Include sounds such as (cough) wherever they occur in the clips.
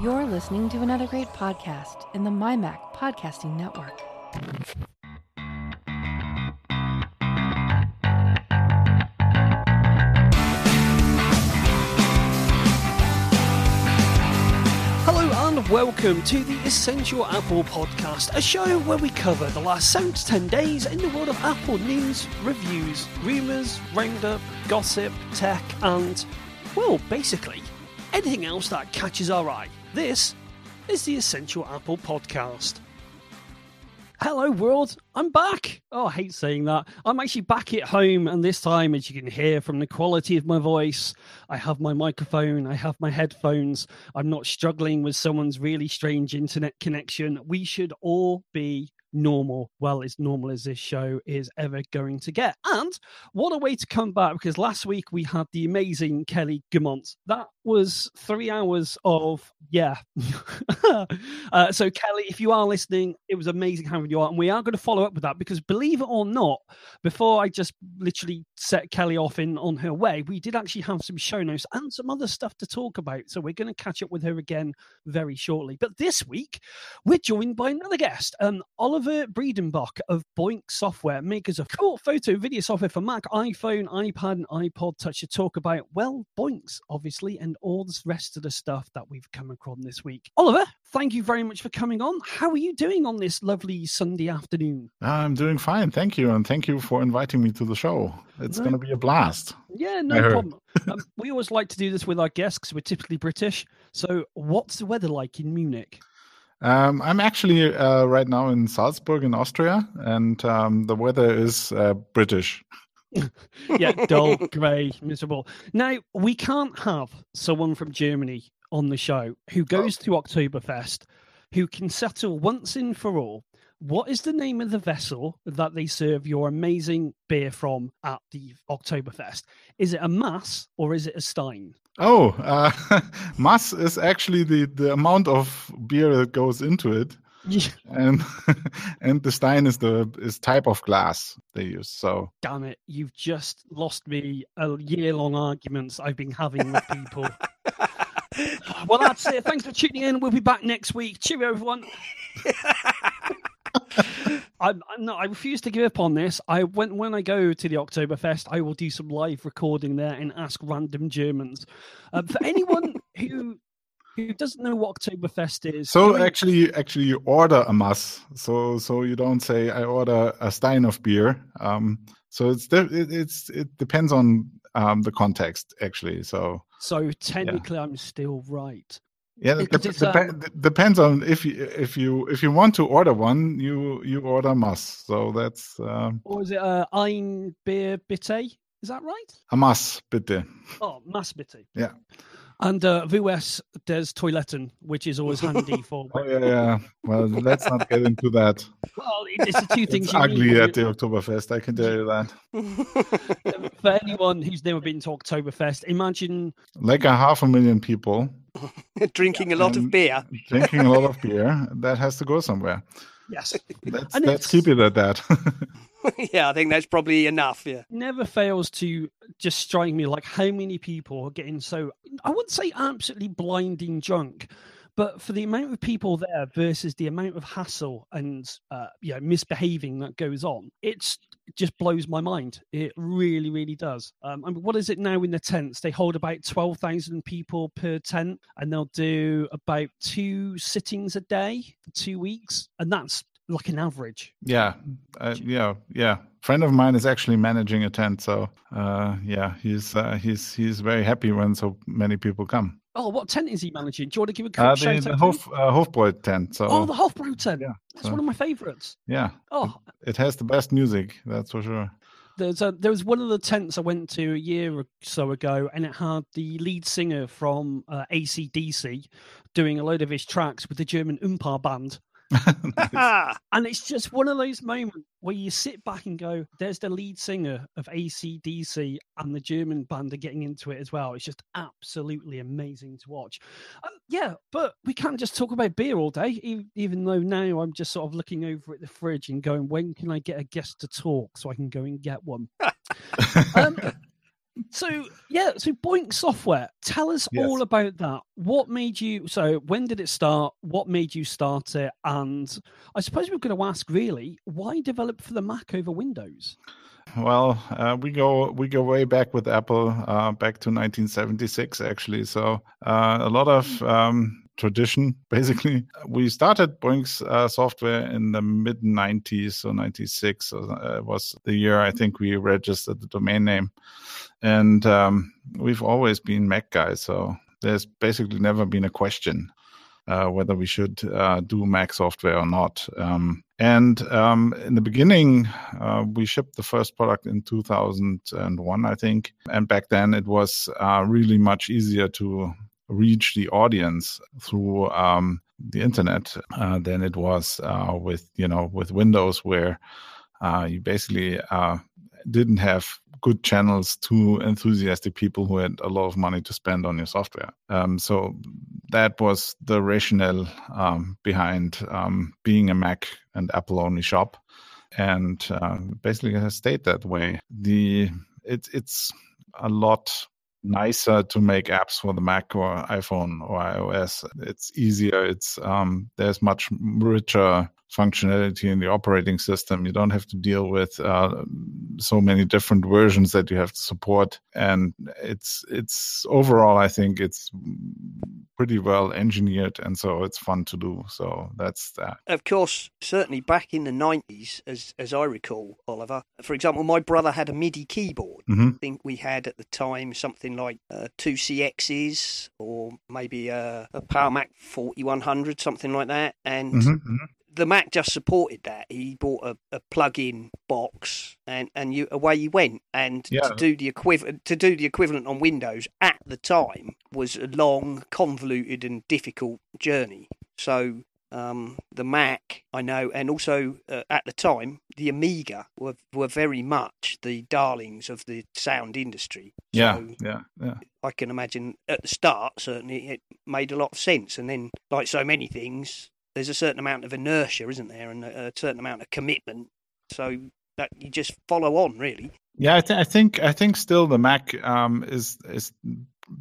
You're listening to another great podcast in the MyMac Podcasting Network. Hello and welcome to the Essential Apple Podcast, a show where we cover the last 7 to 10 days in the world of Apple news, reviews, rumours, roundup, gossip, tech, and, well, basically, anything else that catches our eye. This is the Essential Apple Podcast. Hello, world. I'm back. Oh, I hate saying that. I'm actually back at home, and this time, as you can hear from the quality of my voice, I have my microphone, I have my headphones. I'm not struggling with someone's really strange internet connection. We should all be normal, well, as normal as this show is ever going to get. And what a way to come back because last week we had the amazing Kelly Guimont. That was three hours of, yeah. (laughs) uh, so, Kelly, if you are listening, it was amazing having you on. And we are going to follow up with that because believe it or not, before I just literally set Kelly off in on her way, we did actually have some show notes and some other stuff to talk about. So, we're going to catch up with her again very shortly. But this week, we're joined by another guest, um, Oliver. Breidenbach of Boinx Software, makers of cool photo video software for Mac, iPhone, iPad, and iPod Touch to talk about, well, Boinx, obviously, and all the rest of the stuff that we've come across this week. Oliver, thank you very much for coming on. How are you doing on this lovely Sunday afternoon? I'm doing fine. Thank you. And thank you for inviting me to the show. It's no. going to be a blast. Yeah, no problem. (laughs) um, we always like to do this with our guests because we're typically British. So, what's the weather like in Munich? Um, I'm actually uh, right now in Salzburg in Austria, and um, the weather is uh, British. Yeah, (laughs) dull, grey, miserable. Now, we can't have someone from Germany on the show who goes oh. to Oktoberfest, who can settle once and for all what is the name of the vessel that they serve your amazing beer from at the Oktoberfest? Is it a Mass or is it a Stein? Oh, uh, (laughs) Mass is actually the, the amount of beer that goes into it. Yeah. and (laughs) and the stein is the is type of glass they use so damn it you've just lost me a year long arguments i've been having with people (laughs) well that's it thanks for tuning in we'll be back next week cheerio everyone (laughs) I'm, I'm not, I refuse to give up on this. I when when I go to the Oktoberfest, I will do some live recording there and ask random Germans. Uh, for anyone who who doesn't know what Oktoberfest is, so actually, actually, you order a mass. So so you don't say I order a stein of beer. Um, so it's it, it's it depends on um, the context actually. So so technically, yeah. I'm still right. Yeah, it, dep- um, depends on if you if you if you want to order one, you you order mass. So that's. Um, or is it uh, ein Bier bitte? Is that right? A mass bitte. Oh, mass bitte. Yeah. And uh, VS des Toiletten, which is always handy (laughs) for. oh, yeah, yeah. Well, let's not get into that. Well, it's the two things. It's ugly at the Oktoberfest, I can tell you that. (laughs) for anyone who's never been to Oktoberfest, imagine like a half a million people (laughs) drinking a lot of beer. drinking a lot of beer. That has to go somewhere. Yes. Let's, let's keep it at that. (laughs) yeah, I think that's probably enough. Yeah. Never fails to just strike me like how many people are getting so, I wouldn't say absolutely blinding drunk, but for the amount of people there versus the amount of hassle and uh, you know misbehaving that goes on, it's it just blows my mind. It really, really does. Um, I mean, what is it now in the tents? They hold about twelve thousand people per tent, and they'll do about two sittings a day for two weeks, and that's like an average. Yeah, uh, yeah, yeah. Friend of mine is actually managing a tent, so uh, yeah, he's uh, he's he's very happy when so many people come. Oh, what tent is he managing? Do you want to give a quick uh, the, the Hof, uh, Hofbräu tent. So. Oh, the Hofbräu tent. Yeah, that's so, one of my favorites. Yeah. Oh, it, it, has the best music. That's for sure. There's a, there was one of the tents I went to a year or so ago, and it had the lead singer from uh, ACDC doing a load of his tracks with the German Oompah band. (laughs) and it's just one of those moments where you sit back and go, there's the lead singer of ACDC and the German band are getting into it as well. It's just absolutely amazing to watch. Um, yeah, but we can't just talk about beer all day, even though now I'm just sort of looking over at the fridge and going, when can I get a guest to talk so I can go and get one? (laughs) um, So yeah, so Boinx Software. Tell us Yes. all about that. What made you? So when did it start? What made you start it? And I suppose we're going to ask really, why develop for the Mac over Windows? Well, uh, we go we go way back with Apple, uh, back to 1976 actually. So uh, a lot of um, tradition, (laughs) basically. We started Boinx uh, software in the mid 90s, so 96 uh, was the year I think we registered the domain name, and um, we've always been Mac guys. So there's basically never been a question. Uh, whether we should uh, do Mac software or not. Um, and um, in the beginning, uh, we shipped the first product in 2001, I think. And back then, it was uh, really much easier to reach the audience through um, the internet uh, than it was uh, with you know with Windows, where uh, you basically uh, didn't have good channels to enthusiastic people who had a lot of money to spend on your software. Um, so that was the rationale um, behind um, being a Mac and Apple only shop, and uh, basically has stayed that way. The it, it's a lot nicer to make apps for the Mac or iPhone or iOS. It's easier. It's um, there's much richer functionality in the operating system. You don't have to deal with uh, so many different versions that you have to support, and it's it's overall I think it's pretty well engineered, and so it's fun to do. So that's that. Of course, certainly back in the 90s, as, as I recall, Oliver, for example, my brother had a MIDI keyboard. Mhm. I think we had at the time something like uh, two CXs or maybe a, a Power Mac 4100, something like that. And Mhm, mhm. The Mac just supported that. He bought a, a plug-in box, and, and you away you went. And Yeah. to do the equivalent to do the equivalent on Windows at the time was a long, convoluted, and difficult journey. So um, the Mac, I know, and also uh, at the time the Amiga were were very much the darlings of the sound industry. Yeah, So yeah, yeah. I can imagine at the start, certainly, it made a lot of sense. And then, like so many things, there's a certain amount of inertia, isn't there? And a, a certain amount of commitment. So that you just follow on, really. Yeah, I, th- I think I think still the Mac um, is is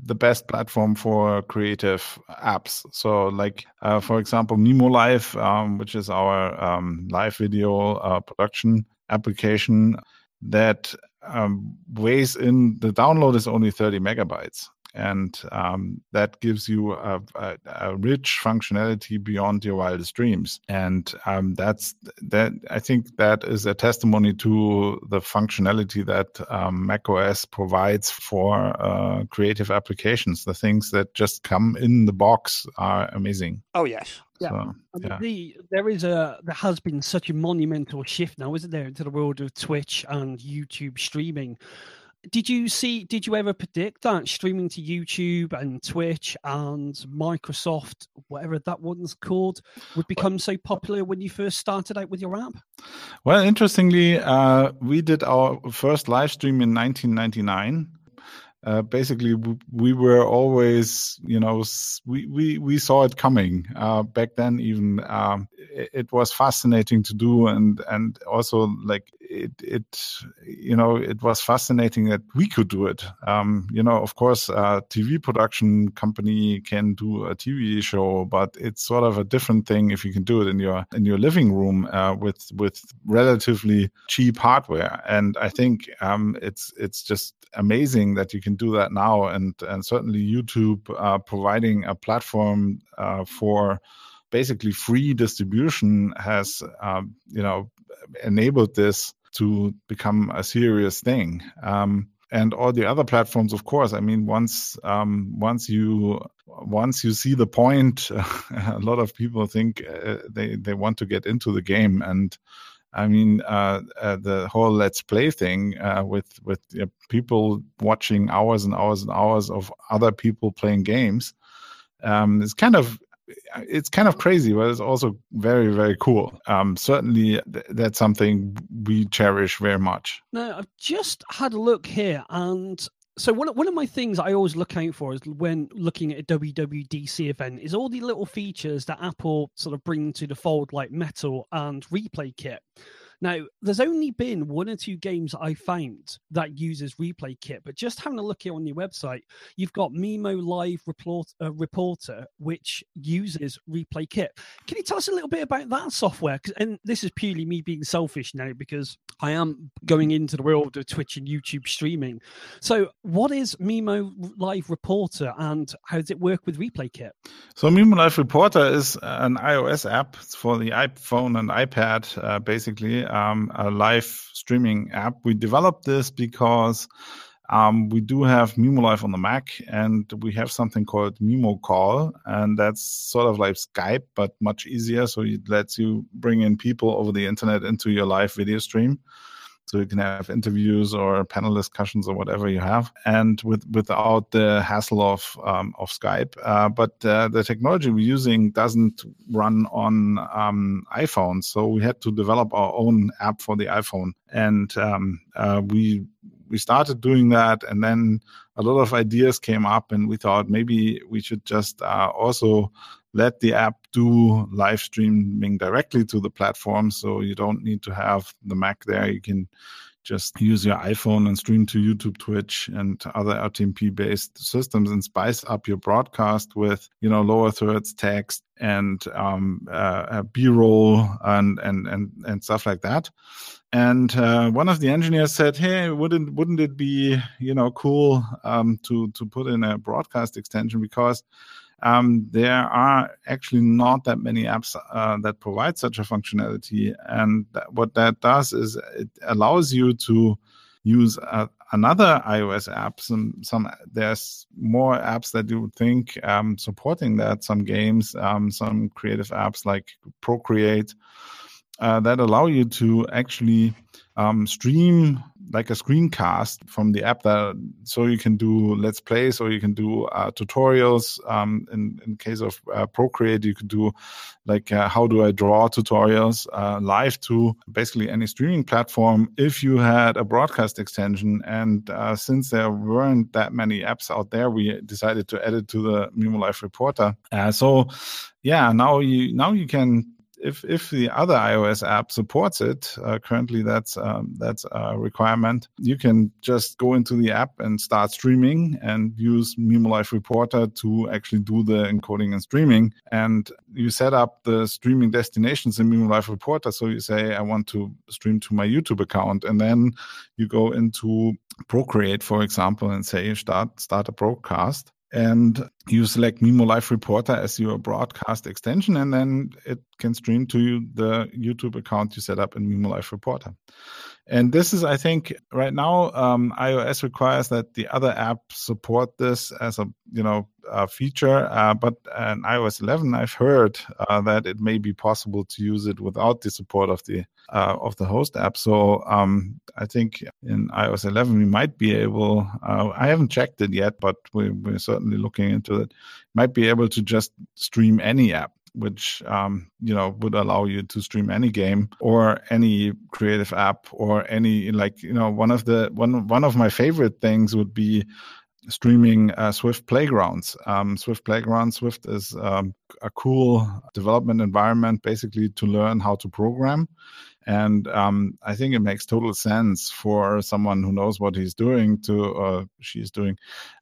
the best platform for creative apps. So, like uh, for example, Mimo Live, um, which is our um, live video uh, production application, that um, weighs in. The download is only thirty megabytes. And um, that gives you a, a, a rich functionality beyond your wildest dreams, and um, that's that. I think that is a testimony to the functionality that um, macOS provides for uh, creative applications. The things that just come in the box are amazing. Oh yes, Yeah. So, I mean, yeah. the, there is a there has been such a monumental shift now, isn't there, into the world of Twitch and YouTube streaming. Did you see? Did you ever predict that streaming to YouTube and Twitch and Microsoft, whatever that one's called, would become so popular when you first started out with your app? Well, interestingly, uh, we did our first live stream in 1999. Uh, basically, we were always, you know, we we, we saw it coming uh, back then. Even um, it, it was fascinating to do, and and also like it it you know it was fascinating that we could do it. Um, you know, of course, a TV production company can do a TV show, but it's sort of a different thing if you can do it in your in your living room uh, with with relatively cheap hardware. And I think um, it's it's just amazing that you can do that now, and and certainly YouTube uh, providing a platform uh, for basically free distribution has um, you know enabled this to become a serious thing. Um, and all the other platforms, of course. I mean, once um, once you once you see the point, (laughs) a lot of people think uh, they they want to get into the game, and I mean, uh, uh, the whole let's play thing uh, with with people watching hours and hours and hours of other people playing games um, is kind of it's kind of crazy, but it's also very very cool. Um, certainly, th- that's something we cherish very much. Now, I've just had a look here, and so one, one of my things I always look out for is when looking at a WWDC event is all the little features that Apple sort of bring to the fold, like Metal and Replay Kit. Now, there's only been one or two games I found that uses Replay Kit, but just having a look here on your website, you've got Mimo Live Report, uh, Reporter, which uses Replay Kit. Can you tell us a little bit about that software? And this is purely me being selfish now because I am going into the world of Twitch and YouTube streaming. So, what is Mimo Live Reporter and how does it work with Replay Kit? So, Mimo Live Reporter is an iOS app for the iPhone and iPad, uh, basically um, a live streaming app. We developed this because um, we do have Mimo Live on the Mac, and we have something called Mimo Call, and that's sort of like Skype, but much easier. So it lets you bring in people over the internet into your live video stream so you can have interviews or panel discussions or whatever you have, and with without the hassle of um, of Skype. Uh, but uh, the technology we're using doesn't run on um, iPhones, so we had to develop our own app for the iPhone, and um, uh, we we started doing that, and then a lot of ideas came up, and we thought maybe we should just uh, also let the app do live streaming directly to the platform. So you don't need to have the Mac there. You can just use your iPhone and stream to YouTube, Twitch, and other RTMP based systems and spice up your broadcast with, you know, lower thirds text and um, uh, B-roll and, and, and, and stuff like that. And uh, one of the engineers said, "Hey, wouldn't wouldn't it be you know cool um, to to put in a broadcast extension because um, there are actually not that many apps uh, that provide such a functionality. And what that does is it allows you to use a, another iOS app. Some, some there's more apps that you would think um, supporting that. Some games, um, some creative apps like Procreate uh, that allow you to actually um, stream like a screencast from the app that so you can do let's plays or you can do uh, tutorials um, in, in case of uh, procreate you could do like uh, how do i draw tutorials uh, live to basically any streaming platform if you had a broadcast extension. And uh, since there weren't that many apps out there we decided to add it to the mimo live reporter. Uh, so yeah now you now you can if if the other iOS app supports it, uh, currently that's um, that's a requirement. You can just go into the app and start streaming and use Mimo Live Reporter to actually do the encoding and streaming. And you set up the streaming destinations in Mimo Live Reporter. So you say I want to stream to my YouTube account, and then you go into Procreate, for example, and say start start a broadcast and you select Mimo Live Reporter as your broadcast extension, and then it can stream to the YouTube account you set up in Mimo Live Reporter. And this is, I think, right now, um, iOS requires that the other apps support this as a you know a feature. Uh, but in iOS 11, I've heard uh, that it may be possible to use it without the support of the uh, of the host app. So um, I think in iOS 11 we might be able. Uh, I haven't checked it yet, but we, we're certainly looking into it. Might be able to just stream any app which um, you know would allow you to stream any game or any creative app or any like you know one of the one one of my favorite things would be streaming uh, Swift Playgrounds. Um, Swift Playground, Swift is um, a cool development environment, basically to learn how to program. And um, I think it makes total sense for someone who knows what he's doing to, uh, she's doing,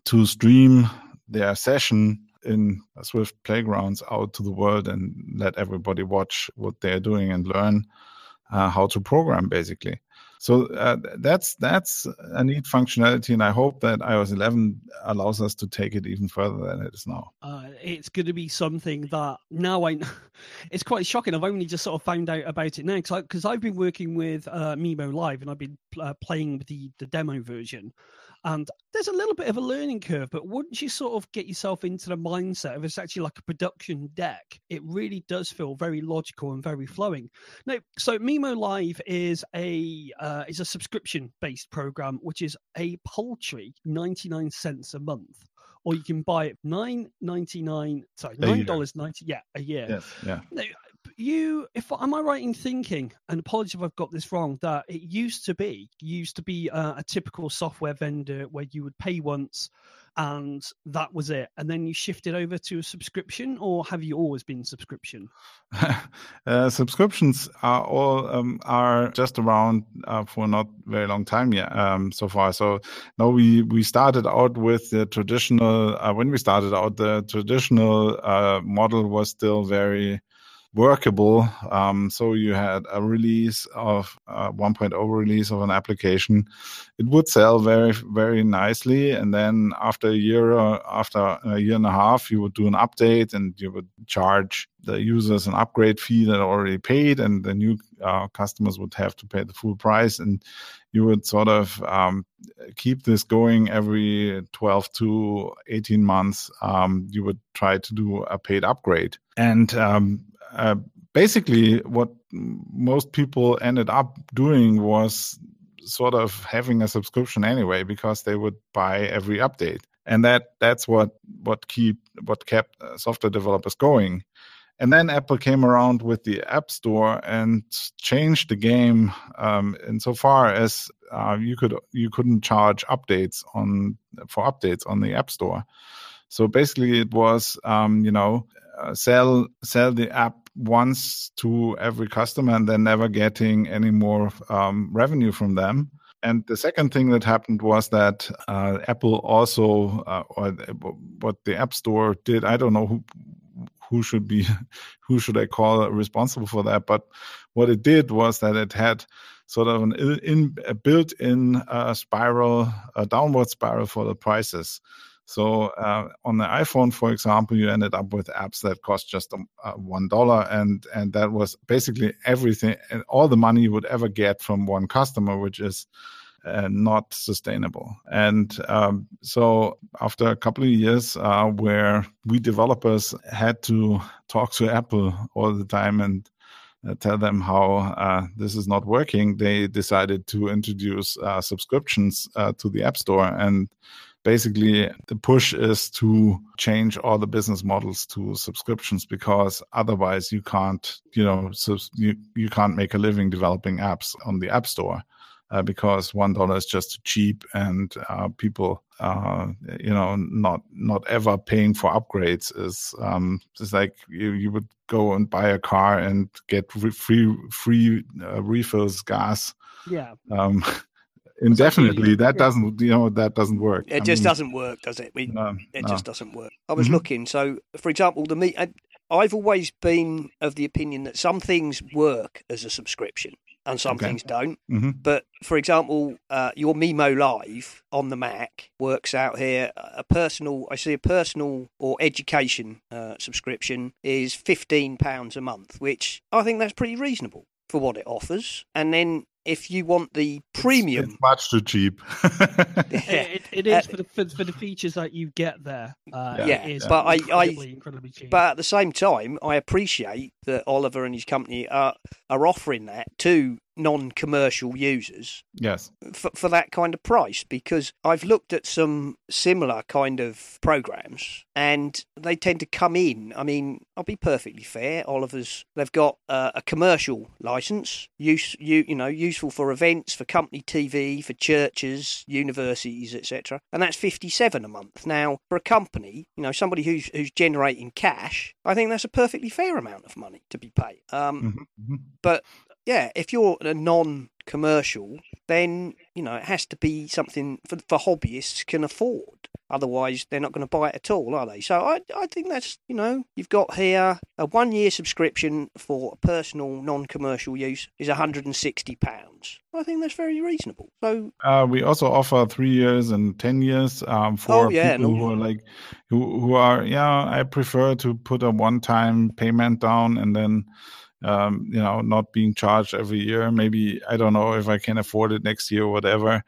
to stream their session in Swift playgrounds out to the world and let everybody watch what they're doing and learn uh, how to program basically. So uh, that's that's a neat functionality, and I hope that iOS 11 allows us to take it even further than it is now. Uh, it's going to be something that now I. (laughs) It's quite shocking. I've only just sort of found out about it now because I've been working with uh, Mimo Live and I've been uh, playing with the the demo version. And there's a little bit of a learning curve, but once you sort of get yourself into the mindset of it's actually like a production deck, it really does feel very logical and very flowing. Now, so Mimo Live is a uh, is a subscription based program, which is a paltry 99 cents a month or you can buy it nine ninety nine. Sorry, nine dollars ninety. Yeah, a year. Yes, yeah. You, if am I right in thinking, and apologies if I've got this wrong, that it used to be used to be uh, a typical software vendor where you would pay once, and that was it, and then you shifted over to a subscription, or have you always been subscription? (laughs) uh, subscriptions are all um, are just around uh, for not very long time yet um, so far. So no, we we started out with the traditional. Uh, when we started out, the traditional uh, model was still very workable. Um, so you had a release of uh, 1.0 release of an application. It would sell very, very nicely. And then after a year, or after a year and a half, you would do an update and you would charge the users an upgrade fee that already paid. And the new uh, customers would have to pay the full price. And you would sort of um, keep this going every 12 to 18 months. Um, you would try to do a paid upgrade. And um, uh, basically, what most people ended up doing was sort of having a subscription anyway because they would buy every update, and that that's what what keep what kept uh, software developers going. And then Apple came around with the App Store and changed the game um, insofar as uh, you could you couldn't charge updates on for updates on the App Store. So basically, it was um, you know sell sell the app once to every customer and then never getting any more um, revenue from them. And the second thing that happened was that uh, Apple also, uh, or what the App Store did, I don't know who who should be (laughs) who should I call responsible for that, but what it did was that it had sort of an in, a built-in uh, spiral, a downward spiral for the prices. So uh, on the iPhone, for example, you ended up with apps that cost just um, uh, one dollar, and and that was basically everything, and all the money you would ever get from one customer, which is uh, not sustainable. And um, so after a couple of years, uh, where we developers had to talk to Apple all the time and uh, tell them how uh, this is not working, they decided to introduce uh, subscriptions uh, to the App Store. And basically the push is to change all the business models to subscriptions because otherwise you can't you know so you, you can't make a living developing apps on the app store uh, because one dollar is just too cheap and uh, people uh, you know not not ever paying for upgrades is um it's like you, you would go and buy a car and get free free uh, refills gas. Yeah. Um (laughs) indefinitely that doesn't you know that doesn't work it I just mean, doesn't work does it we, no, it no. just doesn't work i was mm-hmm. looking so for example the meet i've always been of the opinion that some things work as a subscription and some okay. things don't mm-hmm. but for example uh, your mimo live on the mac works out here a personal i see a personal or education uh, subscription is 15 pounds a month which i think that's pretty reasonable for what it offers. And then if you want the premium, it's, it's much too cheap. (laughs) it, it is uh, for, the, for, for, the features that you get there. Uh, yeah, yeah. but I, I, incredibly cheap. but at the same time, I appreciate that Oliver and his company are are offering that to non-commercial users yes for, for that kind of price because i've looked at some similar kind of programs and they tend to come in i mean i'll be perfectly fair oliver's they've got uh, a commercial license use you you know useful for events for company tv for churches universities etc and that's 57 a month now for a company you know somebody who's who's generating cash i think that's a perfectly fair amount of money to be paid um, mm-hmm. mm-hmm. but yeah, if you're a non-commercial, then you know it has to be something for, for hobbyists can afford. Otherwise, they're not going to buy it at all, are they? So I, I think that's you know you've got here a one-year subscription for personal non-commercial use is 160 pounds. I think that's very reasonable. So uh, we also offer three years and ten years um, for oh, yeah, people who are like who who are yeah I prefer to put a one-time payment down and then um, you know, not being charged every year. Maybe I don't know if I can afford it next year or whatever.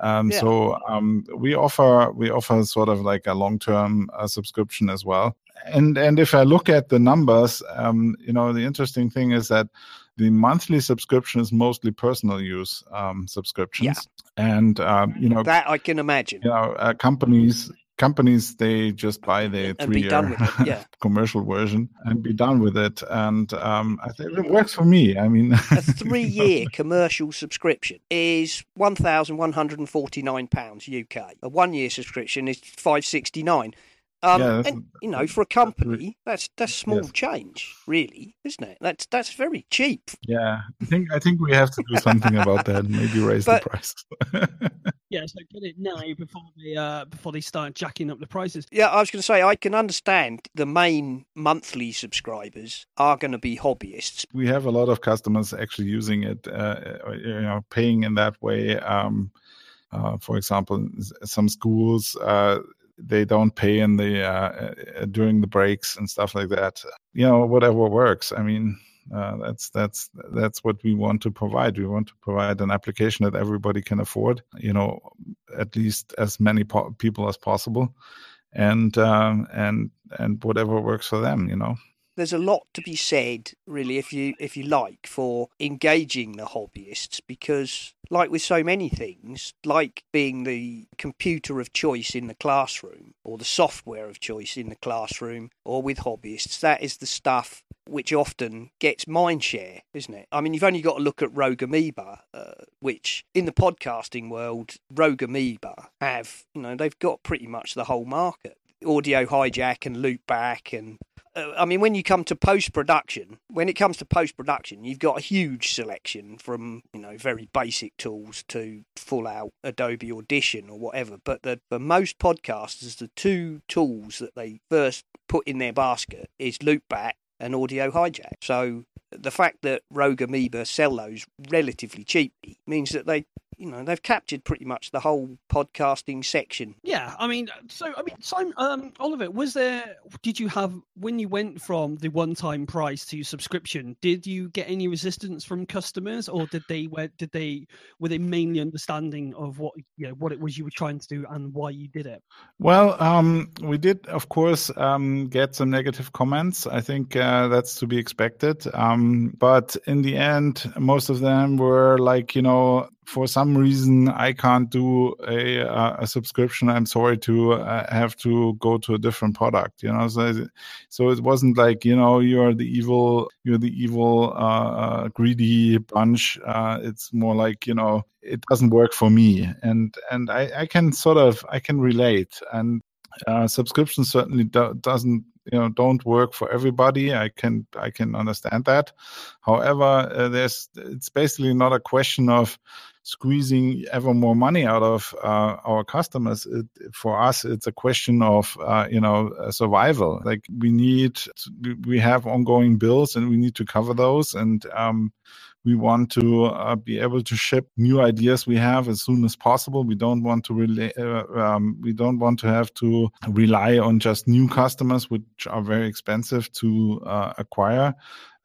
Um, yeah. So um, we offer we offer sort of like a long term uh, subscription as well. And and if I look at the numbers, um, you know, the interesting thing is that the monthly subscription is mostly personal use um, subscriptions, yeah. and um, you know that I can imagine. You know, uh, companies companies they just buy the And be done three-year yeah. (laughs) commercial version and be done with it. And um, I think it works for me. I mean, a (laughs) three-year commercial subscription is one thousand one hundred and forty-nine pounds UK. A one-year subscription is five sixty-nine. Um, Yeah, and you know, for a company, that's that's small Yes. change, really, isn't it? That's that's very cheap. yeah, I think I think we have to do something about that. Maybe raise But- the price. (laughs) Yeah, so get it now before they uh, before they start jacking up the prices. Yeah, I was going to say I can understand the main monthly subscribers are going to be hobbyists. we have a lot of customers actually using it, uh, you know, paying in that way. Um, uh, for example, some schools uh, they don't pay in the uh, uh, during the breaks and stuff like that. You know, whatever works. I mean, uh, that's that's that's what we want to provide. We want to provide an application that everybody can afford. You know, at least as many po- people as possible, and um, and and whatever works for them. You know. There's a lot to be said really if you if you like for engaging the hobbyists because like with so many things like being the computer of choice in the classroom or the software of choice in the classroom or with hobbyists that is the stuff which often gets mind share isn't it? I mean you've only got to look at rogue amoeba uh, which in the podcasting world rogue amoeba have you know they've got pretty much the whole market audio hijack and loop back and uh, I mean, when you come to post production, when it comes to post production, you've got a huge selection from you know very basic tools to full out Adobe Audition or whatever. But the, for most podcasters, the two tools that they first put in their basket is Loopback and Audio Hijack. So the fact that Rogue Amoeba sell those relatively cheaply means that they you know they've captured pretty much the whole podcasting section Yeah, I mean, so I mean, Simon, um, Oliver, was there? Did you have when you went from the one-time price to subscription? Did you get any resistance from customers, or did they were did they were they mainly understanding of what you know what it was you were trying to do and why you did it? Well, um, we did, of course, um, get some negative comments. I think uh, that's to be expected. Um, but in the end, most of them were like, you know, for some reason I can't do a, uh, a subscription. I'm sorry to uh, have to go to a different product. You know, so so it wasn't like you know you're the evil, you're the evil, uh, uh, greedy bunch. Uh, it's more like you know it doesn't work for me, and and I, I can sort of I can relate. And uh, subscription certainly do, doesn't you know don't work for everybody i can i can understand that however uh, there's it's basically not a question of squeezing ever more money out of uh, our customers it, for us it's a question of uh, you know uh, survival like we need we have ongoing bills and we need to cover those and um, we want to uh, be able to ship new ideas we have as soon as possible. We don't want to rely, uh, um, we don't want to have to rely on just new customers, which are very expensive to uh, acquire.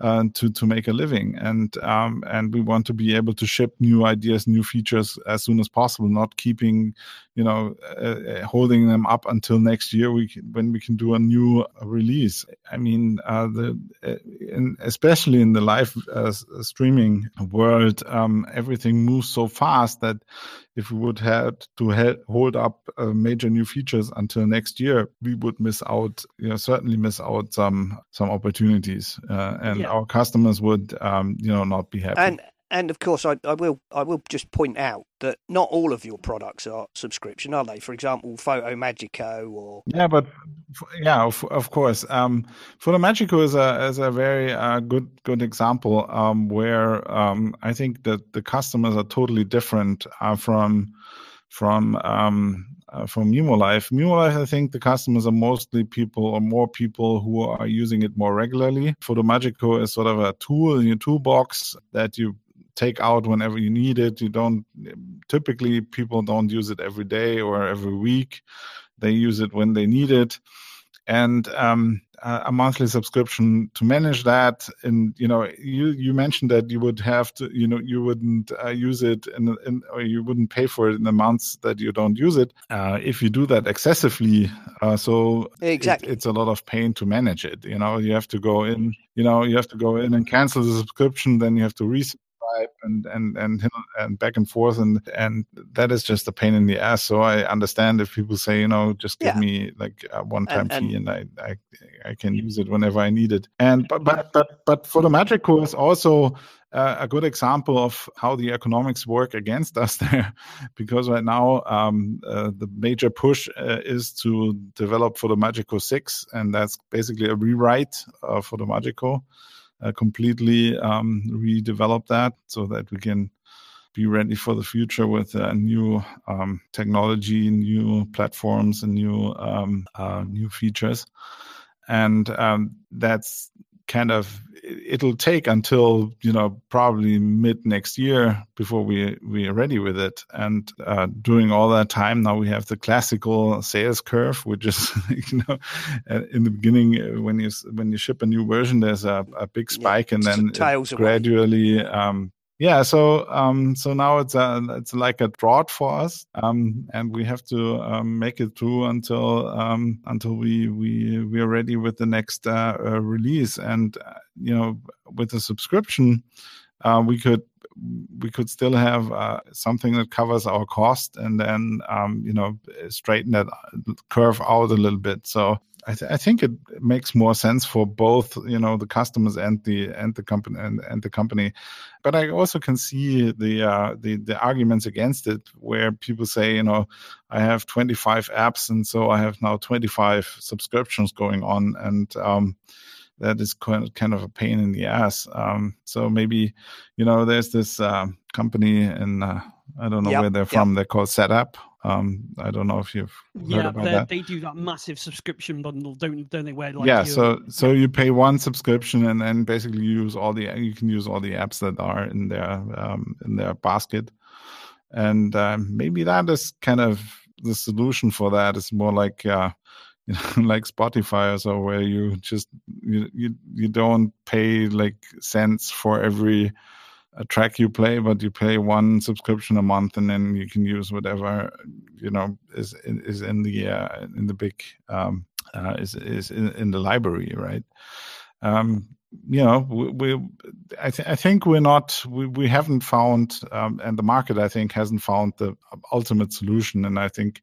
Uh, to to make a living, and um, and we want to be able to ship new ideas, new features as soon as possible, not keeping, you know, uh, holding them up until next year we can, when we can do a new release. I mean, uh, the in, especially in the live uh, streaming world, um, everything moves so fast that if we would have to hold up uh, major new features until next year, we would miss out. You know, certainly miss out some some opportunities, uh, and Yeah. our customers would, um, you know, not be happy. and and of course I, I will I will just point out that not all of your products are subscription, are they? For example, FotoMagico or Yeah, but yeah, of, of course. Um, FotoMagico is a is a very uh, good good example um, where um, I think that the customers are totally different uh, from from um, uh, from Mimo Live. Mimo Live, I think the customers are mostly people or more people who are using it more regularly. FotoMagico is sort of a tool in your toolbox that you take out whenever you need it. You don't typically people don't use it every day or every week. They use it when they need it. And um, a monthly subscription to manage that, and you know, you you mentioned that you would have to, you know, you wouldn't uh, use it, in, or you wouldn't pay for it in the months that you don't use it. Uh, if you do that excessively, uh, so Exactly. it, it's a lot of pain to manage it. You know, you have to go in, you know, you have to go in and cancel the subscription, then you have to resubscribe swipe and and and and back and forth and and that is just a pain in the ass. So i understand if people say you know just give Yeah. me like a one time And- fee and i i i can use it whenever i need it. And but but but, but FotoMagico's also uh, a good example of how the economics work against (laughs) us there. Because right now um, uh, the major push uh, is to develop FotoMagico 6 and that's basically a rewrite uh, FotoMagico uh, completely um, redevelop that so that we can be ready for the future with uh, new um, technology, new platforms, and new um, uh, new features. And um, that's kind of it'll take until you know probably mid next year before we we are ready with it. And uh, during all that time now we have the classical sales curve which is (laughs) you know uh, in the beginning uh, when you when you ship a new version there's a, a big Yeah, spike and then it gradually um yeah so um so now it's a it's like a drought for us um and we have to um, make it through until um until we we we are ready with the next uh, uh, release. And uh, you know with the subscription uh, we could we could still have uh, something that covers our cost and then um, you know straighten that curve out a little bit. So I, th- I think it makes more sense for both you know the customers and the and the company and, and the company. But i also can see the uh, the the arguments against it where people say you know i have 25 apps and so i have now 25 subscriptions going on. And um, that is kind kind of a pain in the ass. Um, so maybe, you know, there's this um, company in uh, I don't know Yep, where they're yep. from. They're called Setapp. Um, I don't know if you've heard Yeah, that. they do that massive subscription bundle, don't don't they? Where like yeah, so so you pay one subscription and then basically you use all the you can use all the apps that are in their um, in their basket, and um, maybe that is kind of the solution for that. Is more like uh, (laughs) like Spotify or so, where you just you you you don't pay like cents for every uh, track you play, but you pay one subscription a month, and then you can use whatever you know is is in the uh, in the big um, uh, is is in, in the library, right? Um, you know, we, we I, th- I think we're not, we, we haven't found, um, and the market I think hasn't found the ultimate solution, and I think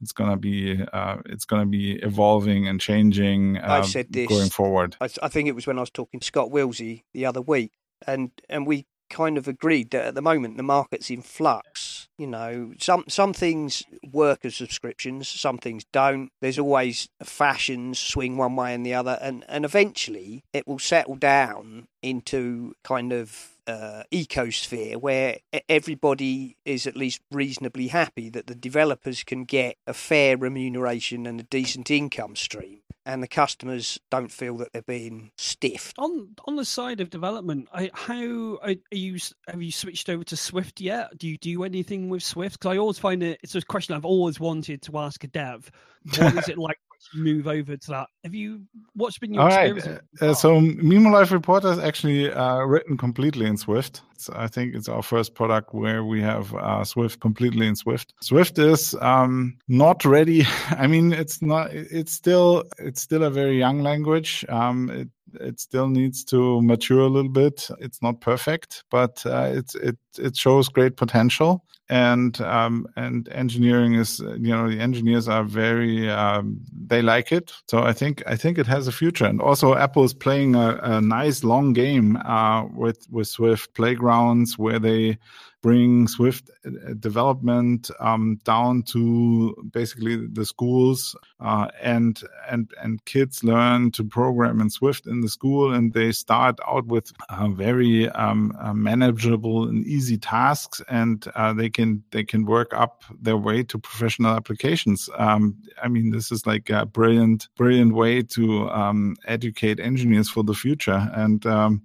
it's gonna be, uh, it's gonna be evolving and changing I uh, said this- going forward. I, I think it was when I was talking to Scott Willsey the other week, and and we kind of agreed that at the moment the market's in flux. You know, some some things work as subscriptions, some things don't. There's always fashions swing one way and the other, and and eventually it will settle down into kind of uh, ecosphere where everybody is at least reasonably happy that the developers can get a fair remuneration and a decent income stream, and the customers don't feel that they're being stiffed. on on the side of development, I, how are, you? Have you switched over to Swift yet? Do you do anything with Swift? Because I always find it. It's a question I've always wanted to ask a dev. What is it (laughs) like move over to that? Have you? What's been your All right. experience? of- Uh, so Mimo Live Reporter is actually uh, written completely in Swift. It's, I think it's our first product where we have uh, Swift completely in Swift. Swift is um, not ready. (laughs) I mean, it's not. It's still. It's still a very young language. Um, it it still needs to mature a little bit. It's not perfect, but uh, it's it it shows great potential. And um, and engineering is you know the engineers are very um, they like it. So I think I think it has a future. And also Apple is playing a, a nice long game uh, with with Swift playgrounds where they bring Swift uh, development um, down to basically the schools, uh, and and and kids learn to program in Swift in the school, and they start out with uh, very um, uh, manageable and easy tasks, and uh, they can they can work up their way to professional applications. Um, I mean, this is like a brilliant brilliant way to um, educate engineers for the future, and um,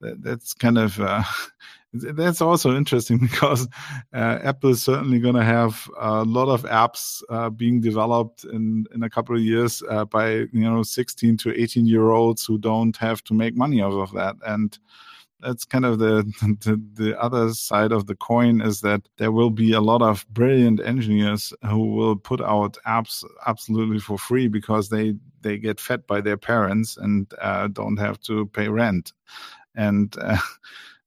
that's kind of uh, (laughs) that's also interesting (laughs) because uh, Apple is certainly going to have a lot of apps uh, being developed in in a couple of years uh, by you know 16 to 18 year olds who don't have to make money out of that. And that's kind of the, (laughs) the the other side of the coin is that there will be a lot of brilliant engineers who will put out apps absolutely for free because they they get fed by their parents and uh, don't have to pay rent. And uh,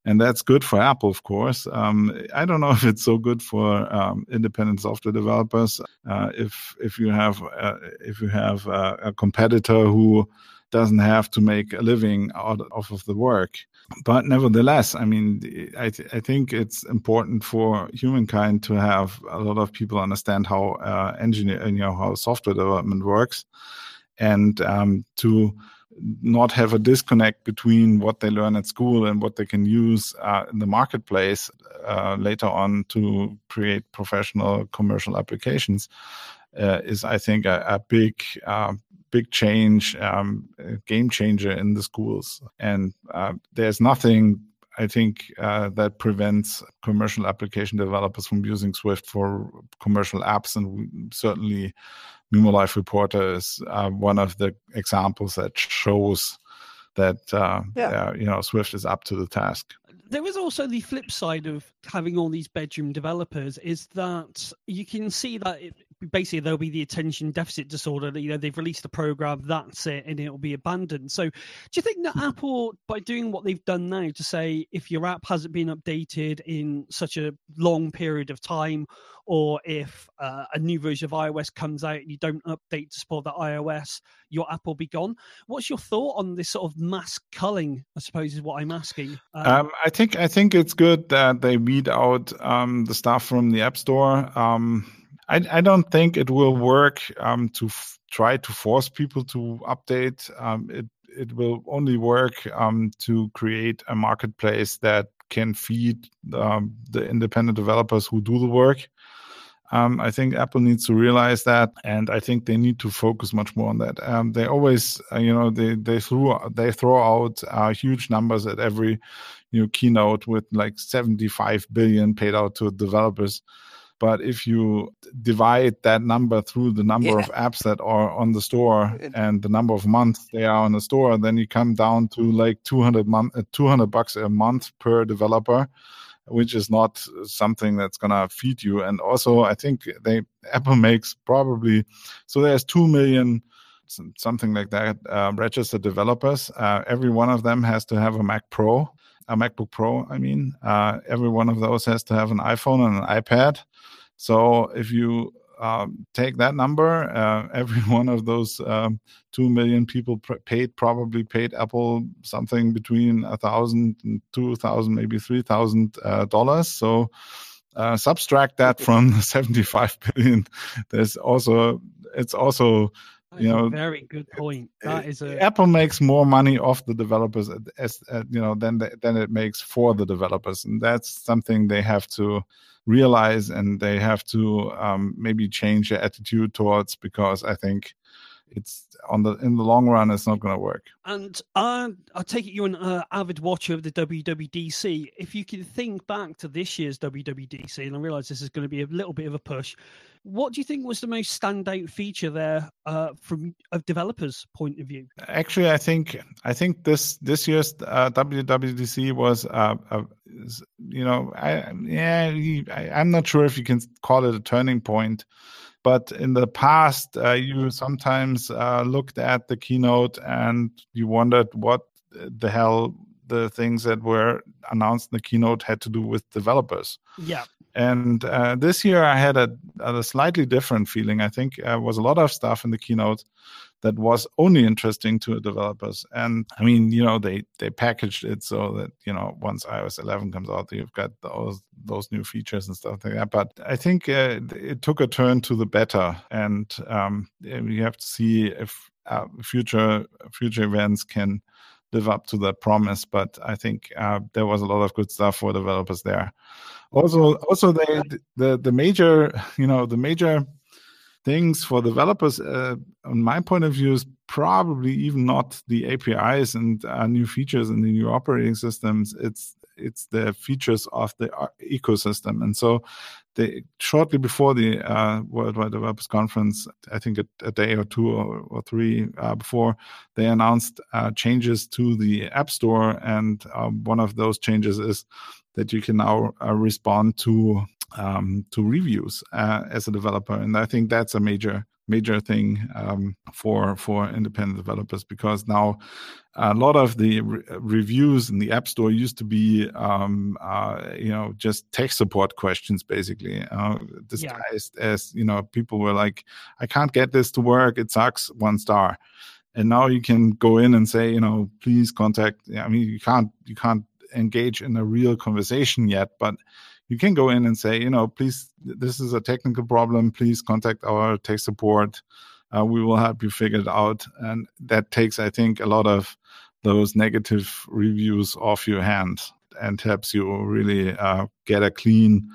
and that's good for Apple, of course. Um, I don't know (laughs) if it's so good for um, independent software developers. Uh, if if you have uh, if you have uh, a competitor who doesn't have to make a living out off of the work, but nevertheless, I mean, I th- I think it's important for humankind to have a lot of people understand how uh, engineer, you know, how software development works, and um, to not have a disconnect between what they learn at school and what they can use uh, in the marketplace uh, later on to create professional commercial applications uh, is, I think, a, a big, uh, big change, um, game changer in the schools. And uh, there's nothing. I think uh, that prevents commercial application developers from using Swift for commercial apps, and certainly Live Reporter is uh, one of the examples that shows that uh, yeah. uh, you know Swift is up to the task. There is also the flip side of having all these bedroom developers is that you can see that it, basically there'll be the attention deficit disorder. That you know, they've released a program, that's it, and it'll be abandoned. So, do you think that Apple, by doing what they've done now to say if your app hasn't been updated in such a long period of time, or if uh, a new version of iOS comes out and you don't update to support that iOS, your app will be gone. What's your thought on this sort of mass culling? I suppose is what I'm asking. Um, um, I think I think it's good that they weed out um, the stuff from the App Store. Um, I, I don't think it will work um, to f- try to force people to update. Um, it it will only work um, to create a marketplace that can feed um, the independent developers who do the work. Um, I think Apple needs to realize that, and I think they need to focus much more on that. Um, they always, uh, you know, they they threw they throw out uh, huge numbers at every know keynote with like 75 billion paid out to developers. But if you divide that number through the number yeah. of apps that are on the store and the number of months they are on the store, then you come down to like 200 month, uh, 200 bucks a month per developer which is not something that's gonna feed you. And also, I think they Apple makes probably so there's two million something like that uh, registered developers. Uh, every one of them has to have a Mac Pro, a MacBook Pro. I mean, uh, every one of those has to have an iPhone and an iPad. So if you um, take that number, uh, (laughs) every one of those um, two million people pr- paid probably paid Apple something between a thousand and two thousand, maybe three thousand uh, dollars. So uh, subtract that from the (laughs) seventy-five billion. There's also it's also you know very good point. that is a apple makes more money off the developers as, as you know than the, than it makes for the developers and that's something they have to realize and they have to um, maybe change their attitude towards because I think it's on the in the long run it's not going to work. And uh, i take it you're an uh, avid watcher of the wwdc if you can think back to this year's wwdc and i realize this is going to be a little bit of a push what do you think was the most standout feature there uh, from a developer's point of view? Actually i think i think this this year's uh, wwdc was uh, you know i yeah I, i'm not sure if you can call it a turning point but in the past, uh, you sometimes uh, looked at the keynote and you wondered what the hell the things that were announced in the keynote had to do with developers. Yeah. And uh, this year I had a, a, slightly different feeling. I think there uh, was a lot of stuff in the keynote that was only interesting to developers. And I mean, you know, they they packaged it so that you know once iOS 11 comes out, you've got those those new features and stuff like that. But I think uh, it took a turn to the better, and um, you have to see if uh, future future events can live up to that promise. But I think uh, there was a lot of good stuff for developers there. Also, also the the major (laughs) you know the major things for developers, uh, on my point of view, is probably even not the APIs and uh, new features in the new operating systems. It's it's the features of the uh, ecosystem. And so, they shortly before the uh, Worldwide Developers Conference, I think a, a day or two or, or three uh, before, they announced uh, changes to the App Store, and um, one of those changes is that you can now uh, respond to um, to reviews uh, as a developer, and I think that's a major major thing um, for for independent developers because now a lot of the re- reviews in the app store used to be um, uh, you know just tech support questions basically uh, disguised yeah. as you know people were like i can't get this to work. It sucks. One star. And now you can go in and say you know please contact i mean you can't you can't engage in a real conversation yet but you can go in and say you know please this is a technical problem. Please contact our tech support. Uh, we will help you figure it out. And that takes i think a lot of those negative reviews off your hands and helps you really uh, get a clean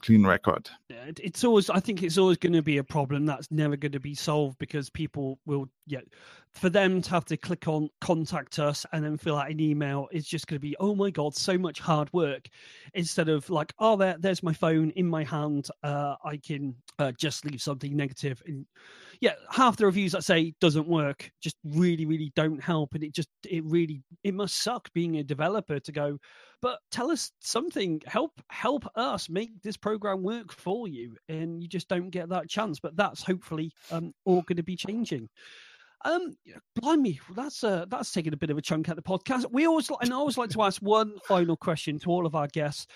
clean record. It's always, I think, it's always going to be a problem that's never going to be solved because people will, yeah, for them to have to click on contact us and then fill out an email is just going to be, oh my god, so much hard work. Instead of like, oh, there, there's my phone in my hand, uh, I can uh, just leave something negative and yeah, half the reviews I say doesn't work just really, really don't help, and it just it really it must suck being a developer to go. But tell us something, help help us make this program work for you, and you just don't get that chance. But that's hopefully um, all going to be changing. Um, blimey, that's uh, that's taking a bit of a chunk out of the podcast. We always and I always like to ask one final question to all of our guests.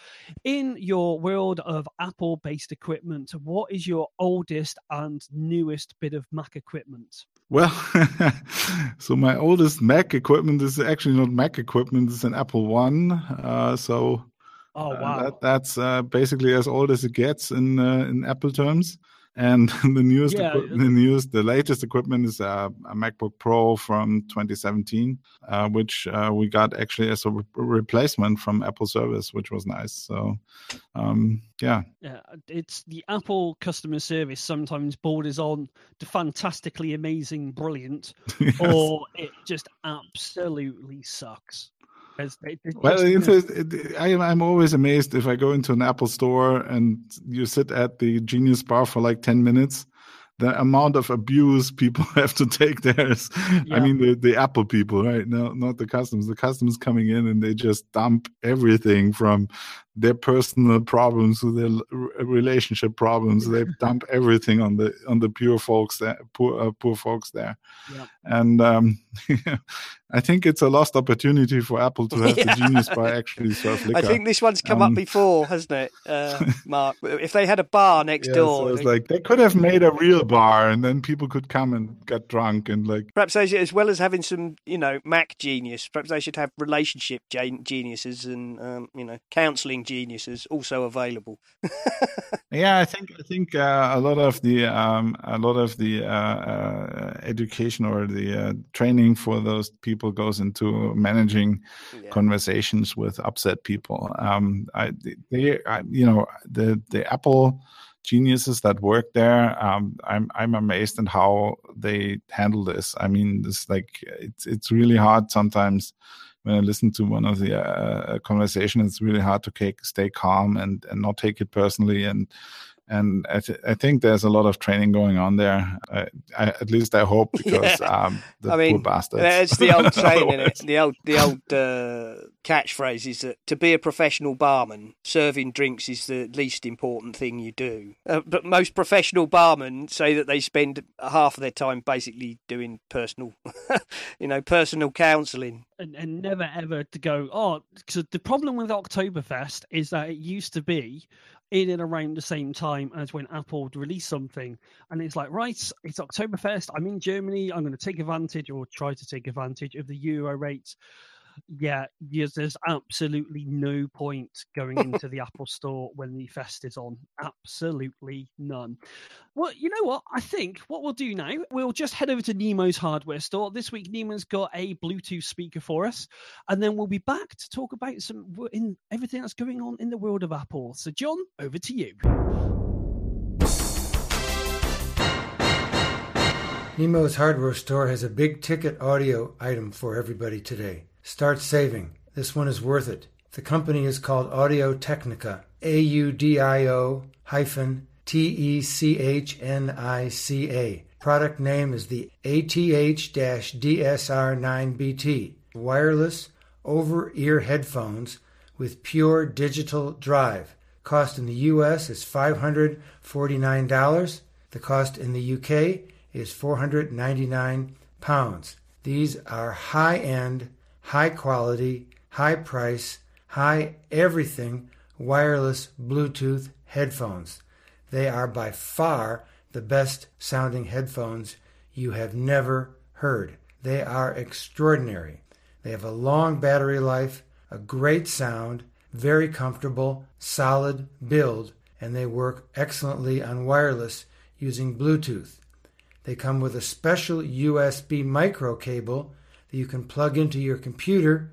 In your world of Apple-based equipment, what is your oldest and newest bit of Mac equipment? Well, (laughs) so my oldest Mac equipment is actually not Mac equipment; it's an Apple One. Uh, so, oh uh, wow, uh, that, that's uh, basically as old as it gets in uh, in Apple terms and (laughs) the newest yeah. equi- the newest the latest equipment is a macbook pro from 2017 uh, which uh, we got actually as a re- replacement from apple service which was nice so um, yeah yeah it's the apple customer service sometimes borders on the fantastically amazing brilliant (laughs) yes. or it just absolutely sucks well, it, I, I'm always amazed if I go into an Apple store and you sit at the Genius Bar for like 10 minutes the amount of abuse people (laughs) have to take there is yeah. i mean the, the apple people right? No not the customers. The customers coming in and they just dump everything from their personal problems their relationship problems they (laughs) dump everything on the on the pure folks there poor uh, poor folks there yeah. and um, (laughs) i think it's a lost opportunity for apple to have yeah. the genius bar (laughs) actually serve liquor i think this one's come um, up before hasn't it uh, mark if they had a bar next door so it's like they could have made a real bar and then people could come and get drunk and like perhaps they should, as well as having some you know mac genius perhaps they should have relationship geniuses and um, you know counseling geniuses also available (laughs) yeah i think i think uh, a lot of the um, a lot of the uh, uh, education or the uh, training for those people goes into managing yeah. conversations with upset people um, I, they, I, you know the the apple geniuses that work there. Um, I'm I'm amazed at how they handle this. I mean, this like it's it's really hard sometimes when I listen to one of the uh, conversation. It's really hard to take, stay calm and and not take it personally and and I, th- I, think there's a lot of training going on there. I, I, at least I hope, (laughs) because yeah. um, the I mean, poor bastards. It's the old saying, is it? The old the old uh, catchphrase is that to be a professional barman, serving drinks is the least important thing you do. Uh, but most professional barmen say that they spend half of their time basically doing personal, (laughs) you know, personal counselling. And, and never ever to go, oh, because the problem with Oktoberfest is that it used to be in and around the same time as when Apple released something. And it's like, right, it's Oktoberfest. I'm in Germany. I'm going to take advantage or try to take advantage of the euro rates yeah, yes, there's absolutely no point going (laughs) into the Apple Store when the Fest is on. Absolutely none. Well, you know what? I think what we'll do now, we'll just head over to Nemo's hardware store. This week, Nemo's got a Bluetooth speaker for us, and then we'll be back to talk about some in everything that's going on in the world of Apple. So, John, over to you. Nemo's hardware store has a big ticket audio item for everybody today. Start saving. This one is worth it. The company is called Audio Technica. A U D I O hyphen T E C H N I C A. Product name is the ATH DSR 9BT. Wireless over ear headphones with pure digital drive. Cost in the US is $549. The cost in the UK is 499 pounds. These are high end, high quality, high price, high everything wireless Bluetooth headphones. They are by far the best sounding headphones you have never heard. They are extraordinary. They have a long battery life, a great sound, very comfortable, solid build, and they work excellently on wireless using Bluetooth. They come with a special USB micro cable that you can plug into your computer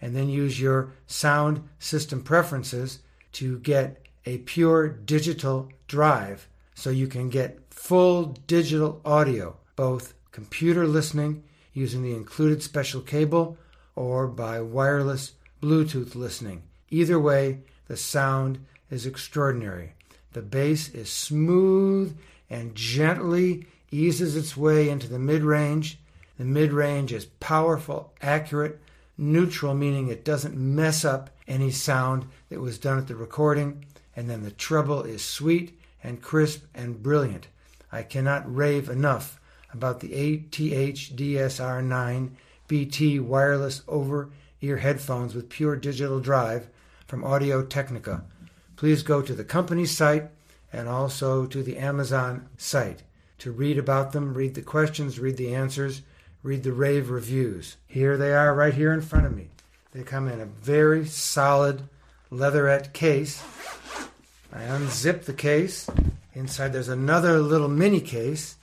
and then use your sound system preferences to get a pure digital drive so you can get full digital audio, both computer listening using the included special cable or by wireless Bluetooth listening. Either way, the sound is extraordinary. The bass is smooth and gently eases its way into the mid range. The mid range is powerful, accurate, neutral, meaning it doesn't mess up any sound that was done at the recording. And then the treble is sweet and crisp and brilliant. I cannot rave enough about the ATH DSR9 BT wireless over ear headphones with pure digital drive from Audio Technica. Please go to the company site and also to the Amazon site to read about them, read the questions, read the answers, read the rave reviews. Here they are right here in front of me. They come in a very solid leatherette case. I unzip the case. Inside there's another little mini case.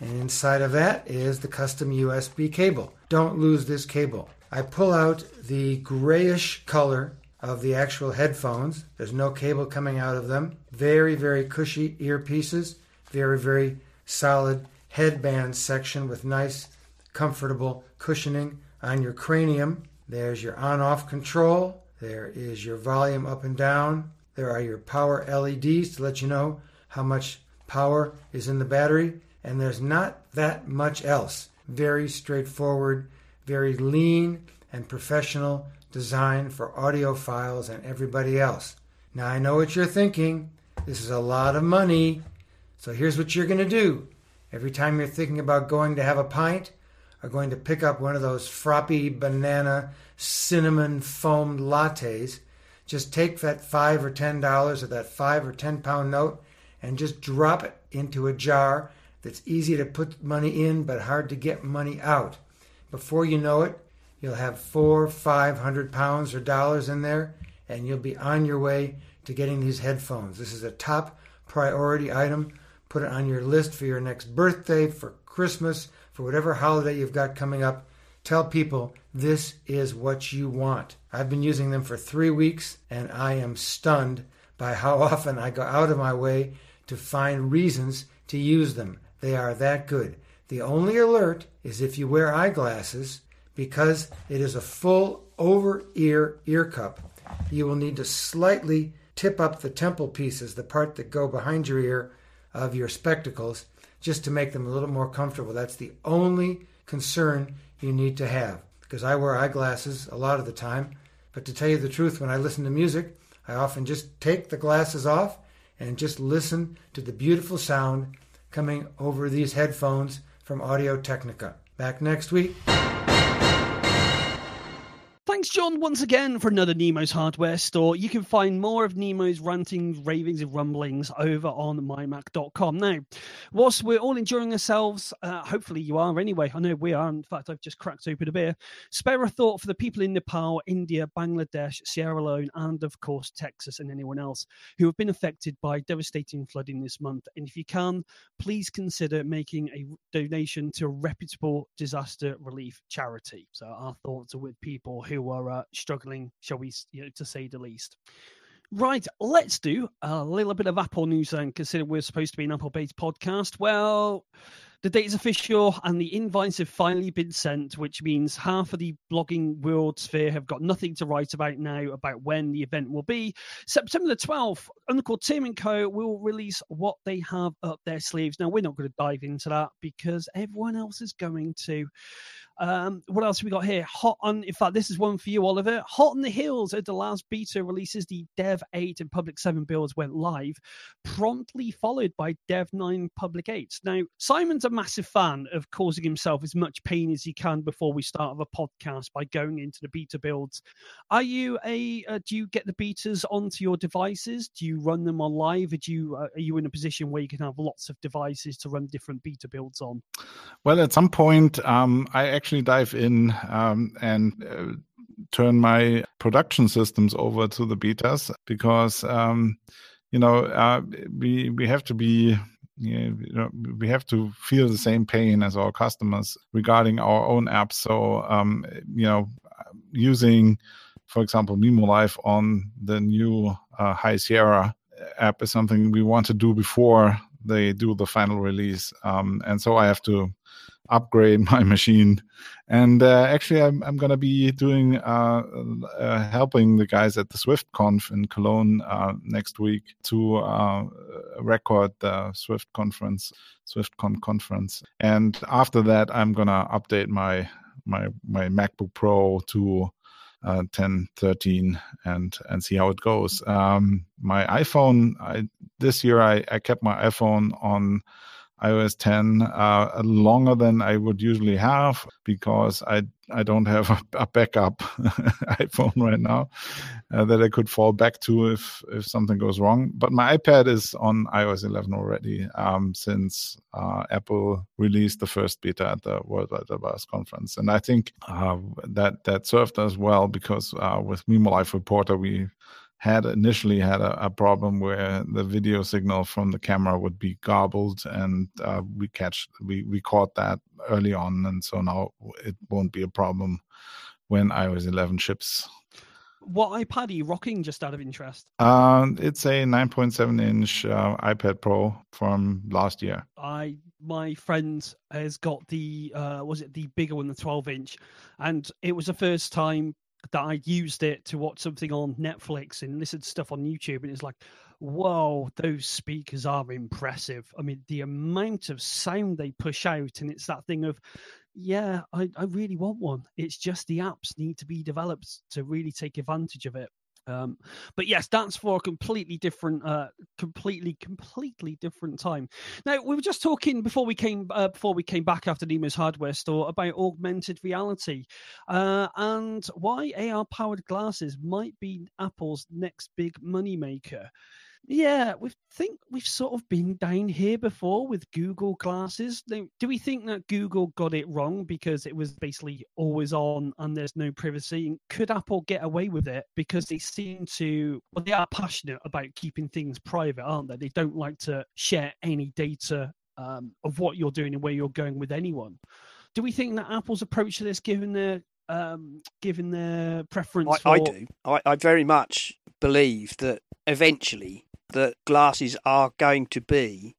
And inside of that is the custom USB cable. Don't lose this cable. I pull out the grayish color of the actual headphones. There's no cable coming out of them. Very, very cushy earpieces. Very, very solid headband section with nice, comfortable cushioning on your cranium. There's your on off control. There is your volume up and down. There are your power LEDs to let you know how much power is in the battery. And there's not that much else. Very straightforward, very lean and professional design for audiophiles and everybody else. Now, I know what you're thinking. This is a lot of money. So here's what you're going to do. Every time you're thinking about going to have a pint or going to pick up one of those froppy banana cinnamon foamed lattes, just take that five or ten dollars or that five or ten pound note and just drop it into a jar that's easy to put money in but hard to get money out. Before you know it, You'll have four, five hundred pounds or dollars in there, and you'll be on your way to getting these headphones. This is a top priority item. Put it on your list for your next birthday, for Christmas, for whatever holiday you've got coming up. Tell people this is what you want. I've been using them for three weeks, and I am stunned by how (laughs) often I go out of my way to find reasons to use them. They are that good. The only alert is if you wear eyeglasses because it is a full over ear ear cup. You will need to slightly tip up the temple pieces, the part that go behind your ear of your spectacles, just to make them a little more comfortable. That's the only concern you need to have. Because I wear eyeglasses a lot of the time, but to tell you the truth, when I listen to music, I often just take the glasses off and just listen to the beautiful sound coming over these headphones from Audio Technica. Back next week. Thanks, John, once again for another Nemo's hardware store. You can find more of Nemo's rantings, ravings, and rumblings over on mymac.com. Now, whilst we're all enjoying ourselves, uh, hopefully you are anyway. I know we are. In fact, I've just cracked open a beer. Spare a thought for the people in Nepal, India, Bangladesh, Sierra Leone, and of course Texas and anyone else who have been affected by devastating flooding this month. And if you can, please consider making a donation to a reputable disaster relief charity. So our thoughts are with people who are uh, struggling, shall we, you know, to say the least. Right, let's do a little bit of Apple news and consider we're supposed to be an Apple based podcast. Well, the date is official and the invites have finally been sent, which means half of the blogging world sphere have got nothing to write about now about when the event will be. September the 12th, Uncle Tim and Co. will release what they have up their sleeves. Now, we're not going to dive into that because everyone else is going to. Um, what else have we got here? Hot on, in fact, this is one for you, Oliver. Hot on the heels of the last beta releases, the Dev 8 and Public 7 builds went live, promptly followed by Dev 9 Public 8. Now, Simon's a massive fan of causing himself as much pain as he can before we start a podcast by going into the beta builds. Are you a, uh, do you get the betas onto your devices? Do you run them on live? Do you, uh, are you in a position where you can have lots of devices to run different beta builds on? Well, at some point, um, I actually dive in um, and uh, turn my production systems over to the betas because um, you know uh, we we have to be you know, we have to feel the same pain as our customers regarding our own apps. So um, you know, using, for example, Mimo on the new uh, High Sierra app is something we want to do before they do the final release. Um, and so I have to upgrade my (laughs) machine. And uh, actually, I'm, I'm going to be doing uh, uh, helping the guys at the SwiftConf in Cologne uh, next week to uh, record the Swift conference, SwiftCon conference. And after that, I'm going to update my my my MacBook Pro to uh, 10, 13, and and see how it goes. Um, my iPhone, I, this year I, I kept my iPhone on iOS 10 uh, longer than I would usually have because I I don't have a, backup (laughs) iPhone right now uh, that I could fall back to if if something goes wrong. But my iPad is on iOS 11 already um, since uh, Apple released the first beta at the World Wide Web conference, and I think uh, that that served us well because uh, with Mimo Live Reporter we had initially had a, a, problem where the video signal from the camera would be garbled and uh, we catch we, we caught that early on. And so now it won't be a problem when ios 11 ships. What ipad are you rocking just out of interest? Um, it's a 9.7 inch uh, ipad pro from last year. I my friend has got the uh, was it the bigger one the 12 inch? And it was the first time that I used it to watch something on Netflix and listen to stuff on YouTube, and it's like, whoa, those speakers are impressive. I mean, the amount of sound they push out, and it's that thing of, yeah, I, I really want one. It's just the apps need to be developed to really take advantage of it. Um, but yes, that's for a completely different, uh, completely, completely different time. Now we were just talking before we came uh, before we came back after Nemo's hardware store about augmented reality uh, and why AR powered glasses might be Apple's next big moneymaker. Yeah, we think we've sort of been down here before with Google glasses. Do we think that Google got it wrong because it was basically always on and there's no privacy? Could Apple get away with it because they seem to, well, they are passionate about keeping things private, aren't they? They don't like to share any data um, of what you're doing and where you're going with anyone. Do we think that Apple's approach to this, given their um, given their preference? I, for... I do. I, I very much believe that eventually that glasses are going to be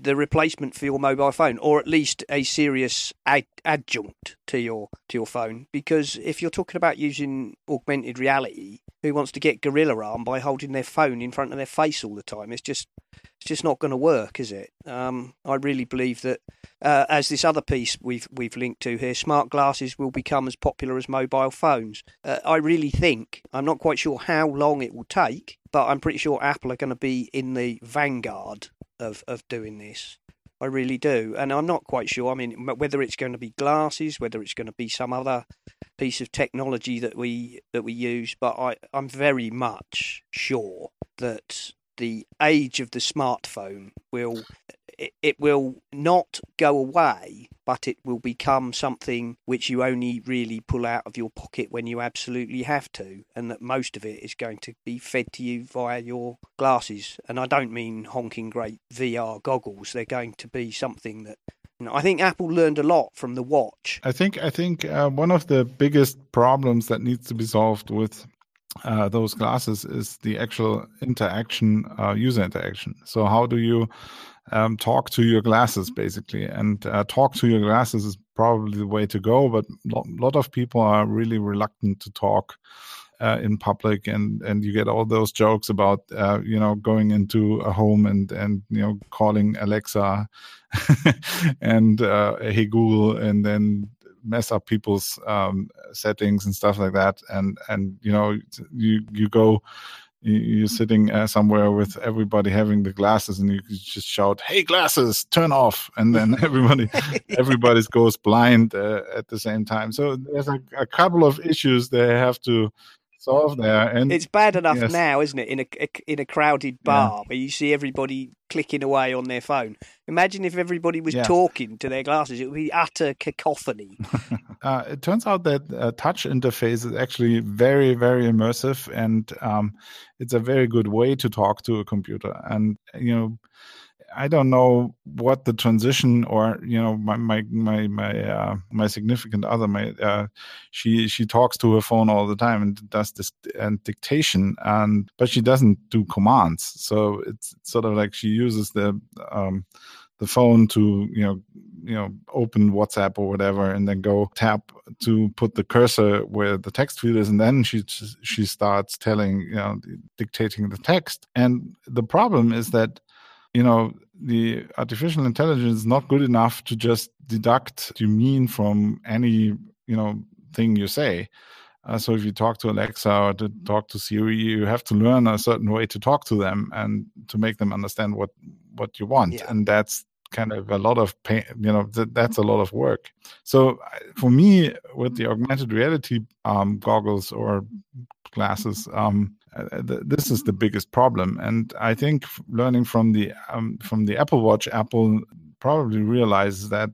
the replacement for your mobile phone, or at least a serious ad- adjunct to your to your phone. Because if you're talking about using augmented reality, who wants to get gorilla arm by holding their phone in front of their face all the time? It's just it's just not going to work, is it? Um, I really believe that, uh, as this other piece we've we've linked to here, smart glasses will become as popular as mobile phones. Uh, I really think I'm not quite sure how long it will take, but I'm pretty sure Apple are going to be in the vanguard of of doing this. I really do, and I'm not quite sure. I mean, whether it's going to be glasses, whether it's going to be some other piece of technology that we that we use, but I I'm very much sure that the age of the smartphone will it, it will not go away, but it will become something which you only really pull out of your pocket when you absolutely have to, and that most of it is going to be fed to you via your glasses. And I don't mean honking great VR goggles, they're going to be something that I think Apple learned a lot from the watch. I think I think uh, one of the biggest problems that needs to be solved with uh, those glasses is the actual interaction, uh, user interaction. So how do you um, talk to your glasses basically. And uh, talk to your glasses is probably the way to go but a lot of people are really reluctant to talk uh, in public. And and you get all those jokes about uh, you know going into a home and and you know calling alexa (laughs) and uh, hey google and then mess up people's um, settings and stuff like that. And and you know you you go you're sitting uh, somewhere with everybody having the glasses and you just shout hey glasses turn off. And then (laughs) everybody (laughs) everybody goes blind uh, at the same time. So there's a, a, couple of issues they have to there and it's bad enough yes. now isn't it in a, a, in a crowded bar yeah. where you see everybody clicking away on their phone imagine if everybody was yeah. talking to their glasses it would be utter cacophony (laughs) uh, it turns out that uh, touch interface is actually very very immersive and um, it's a very good way to talk to a computer and you know I don't know what the transition or you know my my my my uh, my significant other my uh, she she talks to her phone all the time and does this and dictation and but she doesn't do commands. So it's sort of like she uses the um, the phone to you know you know open whatsapp or whatever and then go tap to put the cursor where the text field is and then she she starts telling you know dictating the text. And the problem is that you know the artificial intelligence is not good enough to just deduct you mean from any you know thing you say uh, so if you talk to Alexa or to talk to Siri, you have to learn a certain way to talk to them and to make them understand what what you want. Yeah. And that's kind of a lot of pain you know th- that's a lot of work so for me with the augmented reality um, goggles or glasses um, uh, th- this is the biggest problem and i think learning from the um, from the apple watch apple probably realizes that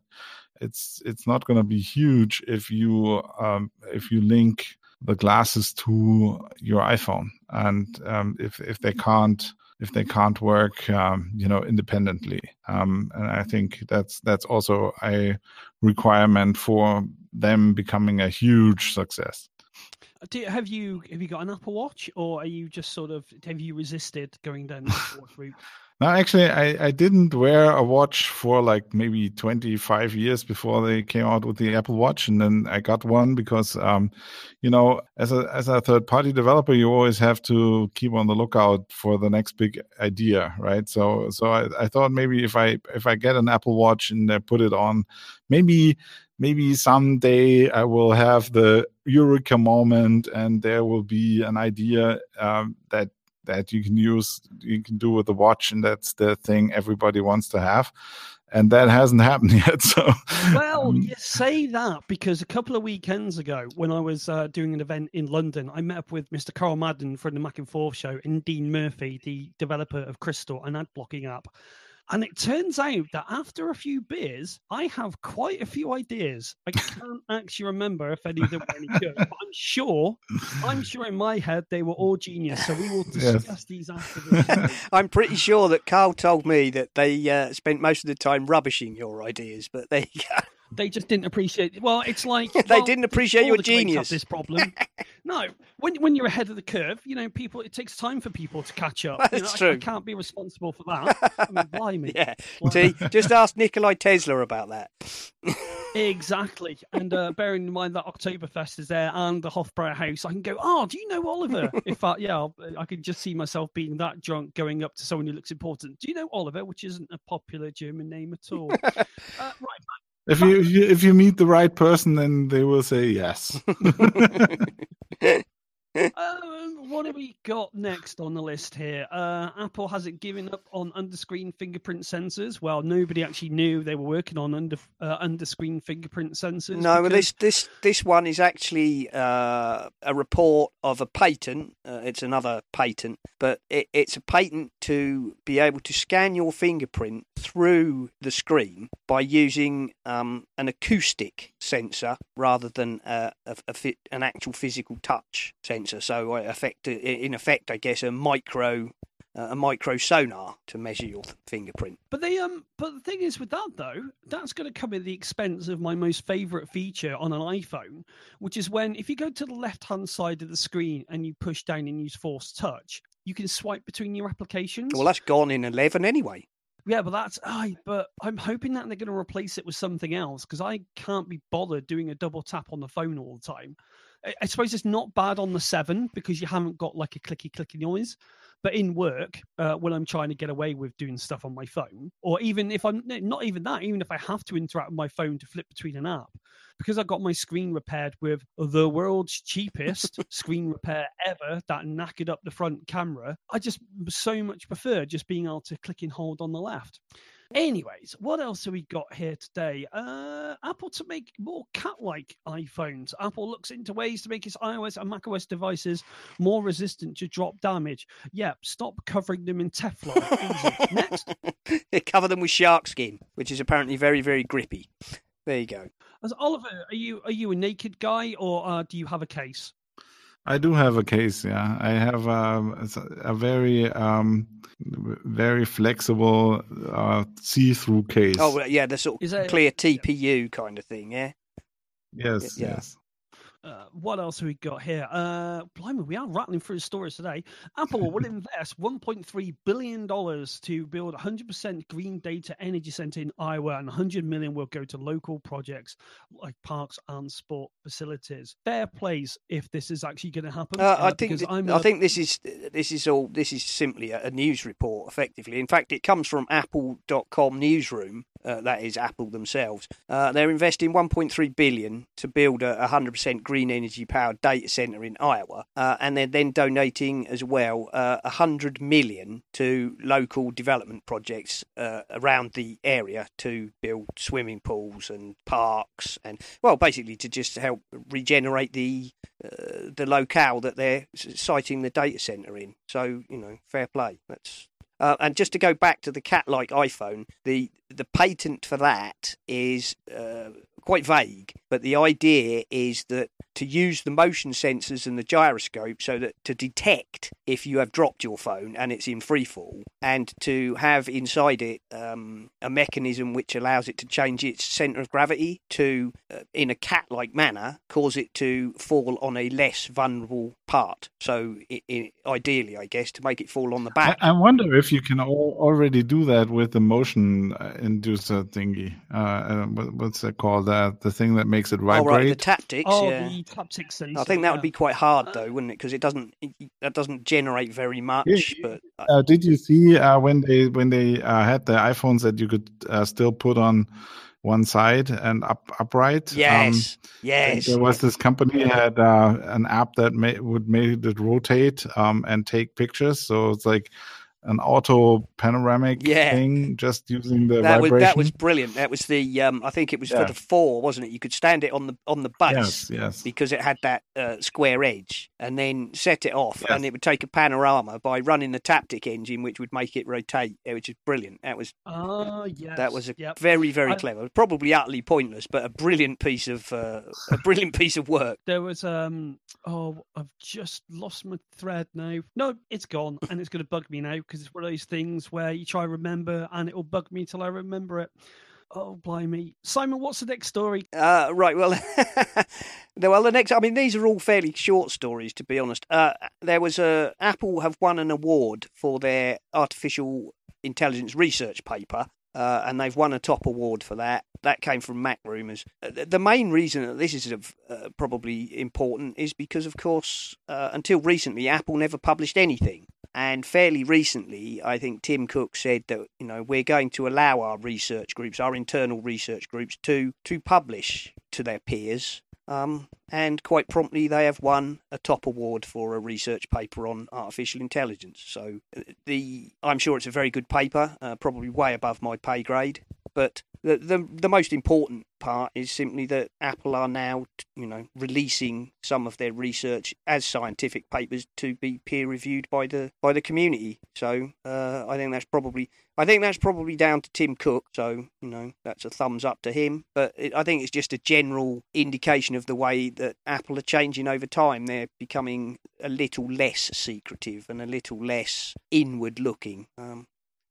it's it's not going to be huge if you um, if you link the glasses to your iphone and um, if if they can't if they can't work, um, you know, independently. Um, and I think that's that's also a requirement for them becoming a huge success. Do, have you have you got an Apple Watch, or are you just sort of have you resisted going down the Apple (laughs) Watch route? No, actually, I, I didn't wear a watch for like maybe 25 years before they came out with the Apple Watch. And then I got one because, um, you know, as a, as a third party developer, you always have to keep on the lookout for the next big idea, right? So, so I, I thought maybe if I, if I get an Apple Watch and I put it on, maybe, maybe someday I will have the eureka moment and there will be an idea um, that that you can use you can do with the watch and that's the thing everybody wants to have. And that hasn't (laughs) happened yet so well um, you say that because a couple of weekends ago when i was uh, doing an event in london i met up with mr carl madden from the mac and forth show and dean murphy the developer of crystal an ad blocking app and it turns out that after a few beers, I have quite a few ideas. I can't (laughs) actually remember if any of them were any good, but I'm sure, I'm (laughs) sure in my head they were all genius. So we will discuss yes. these after the (laughs) I'm pretty sure that Carl told me that they uh, spent most of the time rubbishing your ideas, but they they just didn't appreciate. Well, it's like (laughs) they well, didn't appreciate your genius. This problem. (laughs) no, when when you're ahead of the curve, you know, people. It takes time for people to catch up. That's you know, true. I, I, can't be responsible for that. I mean, (laughs) blimey. Yeah. See, just ask Nikolai Tesla about that. exactly. And uh, bearing in mind that Oktoberfest is there and the Hofbrauhaus, I can go. Oh, do you know Oliver? if I, yeah, I can just see myself being that drunk, going up to someone who looks important. Do you know Oliver? Which isn't a popular German name at all. Uh, right. If you, if you if you meet the right person, then they will say yes. (laughs) (laughs) um, what have we got next on the list here? Uh, Apple hasn't given up on under-screen fingerprint sensors. Well, nobody actually knew they were working on under uh, under-screen fingerprint sensors. No, because... this this this one is actually uh, a report of a patent. Uh, it's another patent, but it, it's a patent to be able to scan your fingerprint through the screen by using um, an acoustic sensor rather than a, a, a, an actual physical touch sensor. So, effect, in effect, I guess a micro uh, a micro sonar to measure your fingerprint. But they um but the thing is with that though, that's going to come at the expense of my most favorite feature on an iPhone, which is when if you go to the left-hand side of the screen and you push down and use force touch, you can swipe between your applications. Well, that's gone in 11 anyway. Yeah, but that's I. But I'm hoping that they're going to replace it with something else because I can't be bothered doing a double tap on the phone all the time. I, I suppose it's not bad on the seven because you haven't got like a clicky clicky noise. But in work, uh, when I'm trying to get away with doing stuff on my phone, or even if I'm not even that, even if I have to interact with my phone to flip between an app, because I got my screen repaired with the world's cheapest (laughs) screen repair ever that knackered up the front camera, I just so much prefer just being able to click and hold on the left. Anyways, what else have we got here today? Uh, Apple to make more cat-like iPhones. Apple looks into ways to make its iOS and macOS devices more resistant to drop damage. Yep, stop covering them in Teflon. Next. (laughs) Cover them with shark skin, which is apparently very, very grippy. There you go. As Oliver, are you are you a naked guy or uh, do you have a case? I do have a case. Yeah, I have um, a very um, very flexible uh, see-through case. Oh yeah, the sort of Is that- clear TPU kind of thing. Yeah. yes, yeah. yes. Uh, what else have we got here? Uh, blimey, we are rattling through stories today. Apple will (laughs) invest 1.3 billion dollars to build 100% green data energy center in Iowa, and 100 million will go to local projects like parks and sport facilities. Fair plays if this is actually going to happen. Uh, I uh, think th- I think this is this is all this is simply a, a news report, effectively. In fact, it comes from Apple.com newsroom. Uh, that is Apple themselves. Uh, they're investing 1.3 billion to build a 100% green energy powered data center in Iowa, uh, and they're then donating as well uh, 100 million to local development projects uh, around the area to build swimming pools and parks, and well, basically to just help regenerate the uh, the locale that they're citing the data center in. So you know, fair play. That's uh, and just to go back to the cat-like iPhone, the the patent for that is uh, quite vague, but the idea is that to use the motion sensors and the gyroscope so that to detect if you have dropped your phone and it's in free fall, and to have inside it um, a mechanism which allows it to change its center of gravity to, uh, in a cat-like manner, cause it to fall on a less vulnerable part. So, i i ideally, I guess, to make it fall on the back. I wonder if you can al- already do that with the motion uh, inducer thingy. Uh, uh, what's that called? Uh, the thing that makes it Oh, vibrate. right, the tactics. Oh, yeah. the taptic sensor. I think that would be quite hard though, wouldn't it? Because it doesn't it, that doesn't generate very much. Yeah, But uh, Uh, did you see uh, when they when they uh, had the iPhones that you could uh, still put on one side and up upright? Um, yes, yes. There was this company had uh, an app that ma- would make it rotate um, and take pictures. So it's like an auto panoramic Yeah. thing, just using the that was vibration. that was brilliant. That was the um, I think it was Yeah. for the four, wasn't it? You could stand it on the on the base yes, yes. because it had that uh, square edge, and then set it off, Yes. and it would take a panorama by running the Taptic engine, which would make it rotate, uh, which is brilliant. That was Ah, yes. that was a yep. very very I- clever, probably utterly pointless, but a brilliant piece of uh, a brilliant (laughs) piece of work. There was um oh I've just lost my thread now. No, it's gone and it's going to bug me now because it's one of those things where you try to remember and it will bug me till I remember it. Oh blimey, Simon, what's the next story? Uh, right. Well, (laughs) the- well, the next. I mean, these are all fairly short stories, to be honest. Uh, there was a Apple have won an award for their artificial intelligence research paper. Uh, and they've won a top award for that. That came from Mac Rumors. Uh, the- main reason that this is uh, probably important is because, of course, uh, until recently, Apple never published anything. And fairly recently, I think Tim Cook said that you know we're going to allow our research groups, our internal research groups, to to publish to their peers. Um, and quite promptly, they have won a top award for a research paper on artificial intelligence. So uh, the I'm sure it's a very good paper, uh, probably way above my pay grade. But the, the the most important part is simply that Apple are now, you know, releasing some of their research as scientific papers to be peer reviewed by the by the community. So uh, I think that's probably I think that's probably down to Tim Cook. So you know, that's a thumbs up to him. But it, I think it's just a general indication of the way that Apple are changing over time. They're becoming a little less secretive and a little less inward looking. Um,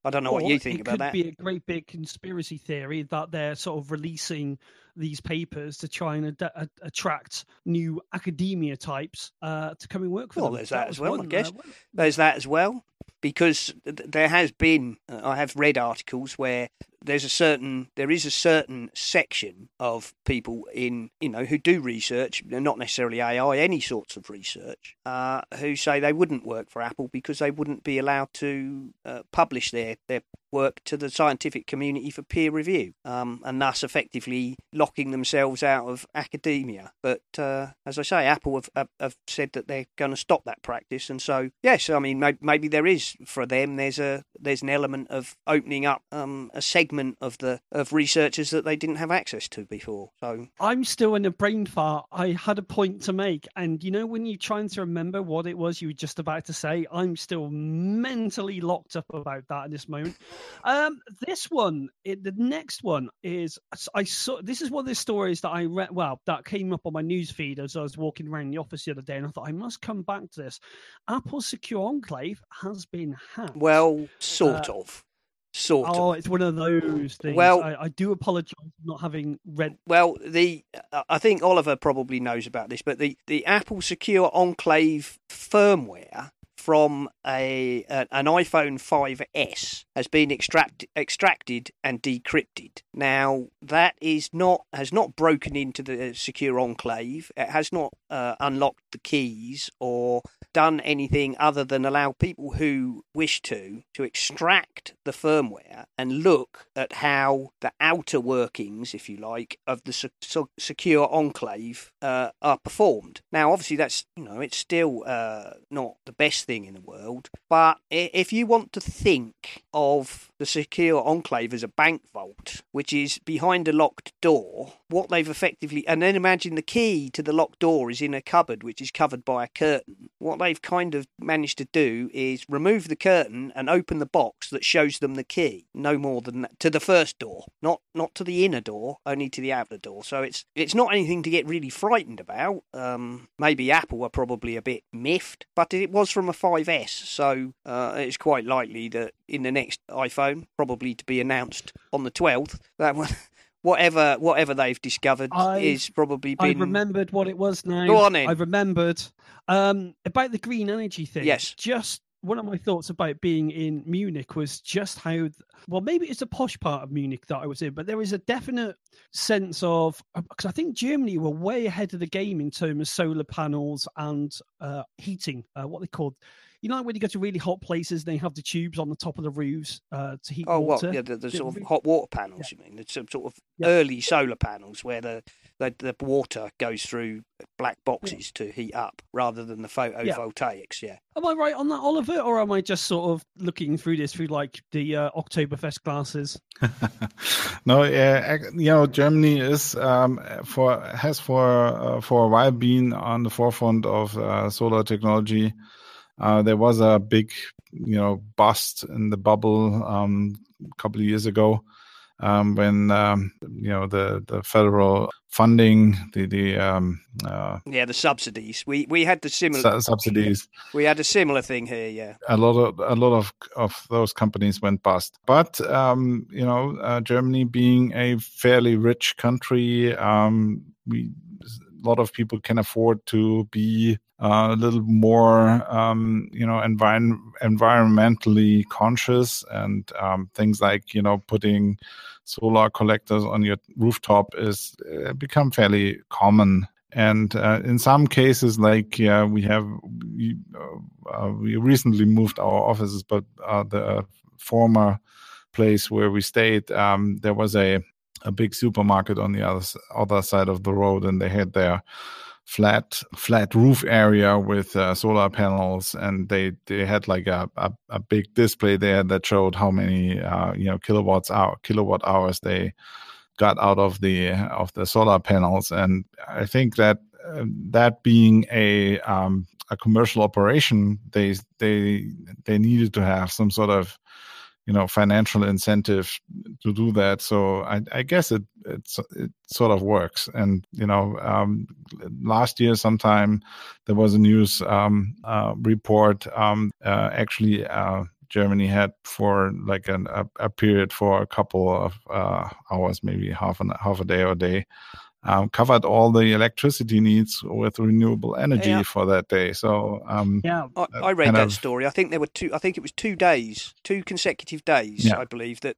I don't know what you think about that. it could be a great big conspiracy theory that they're sort of releasing these papers to try and ad- attract new academia types uh, to come and work for Well, them. there's that was as well, I uh, guess. one- There's that as well, because there has been, I have read articles where there's a certain there is a certain section of people in you know who do research, not necessarily AI, any sorts of research, uh, who say they wouldn't work for Apple because they wouldn't be allowed to uh, publish their their work to the scientific community for peer review, um, and thus effectively locking themselves out of academia. But uh, as I say, Apple have, have, have said that they're going to stop that practice, and so yes, I mean maybe, maybe there is for them there's a there's an element of opening up um, a segment of the of researchers that they didn't have access to before. So I'm still in a brain fart. I had a point to make, and you know when you're trying to remember what it was you were just about to say, I'm still mentally locked up about that in this moment. Um, this one, it, the next one is I saw. This is one of the stories that I read. Well, that came up on my news feed as I was walking around the office the other day, and I thought I must come back to this. Apple secure enclave has been hacked. Well, sort uh, of. Sort oh, of. it's one of those things. Well, I, I do apologise for not having read. Well, the uh, I think Oliver probably knows about this, but the, the Apple Secure Enclave firmware from a, a, an iPhone 5s has been extract, extracted and decrypted. Now that is not has not broken into the secure enclave. It has not uh, unlocked the keys or done anything other than allow people who wish to to extract the firmware and look at how the outer workings, if you like, of the su- secure enclave uh, are performed. Now, obviously, that's you know it's still uh, not the best thing in the world, but if you want to think of of the secure enclave as a bank vault, which is behind a locked door. What they've effectively, and then imagine the key to the locked door is in a cupboard which is covered by a curtain. What they've kind of managed to do is remove the curtain and open the box that shows them the key. No more than that to the first door, not not to the inner door, only to the outer door. So it's it's not anything to get really frightened about. Um, maybe Apple were probably a bit miffed, but it was from a 5S, so uh, it's quite likely that in the next iPhone, probably to be announced on the 12th. That one, (laughs) whatever whatever they've discovered i is probably been. I've remembered what it was now. Go on in. I've remembered um, about the green energy thing. Yes, just one of my thoughts about being in Munich was just how well maybe it's a posh part of Munich that I was in, but there is a definite sense of because I think Germany were way ahead of the game in terms of solar panels and uh, heating, uh, what they called you know when you go to really hot places, they have the tubes on the top of the roofs uh, to heat oh, water. what? Yeah, the, the sort of hot water panels. Yeah. You mean the some sort of yeah. early solar panels where the, the, the water goes through black boxes yeah. to heat up rather than the photovoltaics. Yeah. Am I right on that, Oliver, or am I just sort of looking through this through like the uh, Oktoberfest glasses? (laughs) no, yeah, you know, Germany is um, for has for uh, for a while been on the forefront of uh, solar technology. Uh, there was a big, you know, bust in the bubble um, a couple of years ago um, when um, you know the the federal funding, the the um, uh, yeah, the subsidies. We we had the similar su- subsidies. We had a similar thing here. Yeah, a lot of a lot of of those companies went bust. But um, you know, uh, Germany being a fairly rich country, um, we a lot of people can afford to be uh, a little more, um, you know, envir- environmentally conscious and um, things like, you know, putting solar collectors on your rooftop is uh, become fairly common. And uh, in some cases, like yeah, we have we, uh, we recently moved our offices, but uh, the former place where we stayed, um, there was a a big supermarket on the other other side of the road, and they had their flat flat roof area with uh, solar panels, and they they had like a, a, a big display there that showed how many uh, you know kilowatts hour kilowatt hours they got out of the of the solar panels, and I think that uh, that being a um, a commercial operation, they they they needed to have some sort of you know financial incentive to do that. So i, I guess it it's it sort of works. And you know um, last year sometime there was a news um, uh, report um, uh, actually uh, Germany had for like an, a, a, period for a couple of uh, hours, maybe half an half a day or a day, um, covered all the electricity needs with renewable energy yeah. for that day. So um, yeah, I, I read that of, story. I think there were two. I think it was two days, two consecutive days. Yeah. I believe that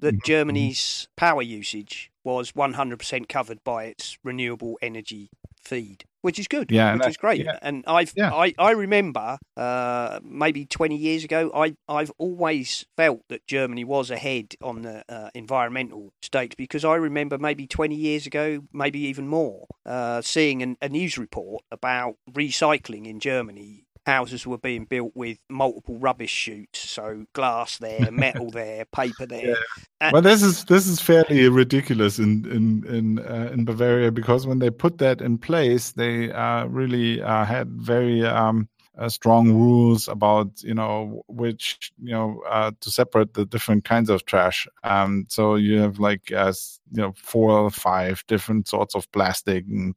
that Mhm. Germany's power usage was 100% covered by its renewable energy feed, which is good, Yeah, which that- is great. yeah. And I've Yeah. I, I remember uh, maybe 20 years ago, I I've always felt that Germany was ahead on the uh, environmental state because I remember maybe 20 years ago, maybe even more, uh, seeing an, a news report about recycling in Germany. Houses were being built with multiple rubbish chutes, so glass there, (laughs) metal there, paper there. Uh, Well, this is this is fairly ridiculous in in in uh, in Bavaria because when they put that in place, they uh, really uh, had very um, uh, strong rules about you know which you know uh, to separate the different kinds of trash. Um, so you have like uh, you know four or five different sorts of plastic and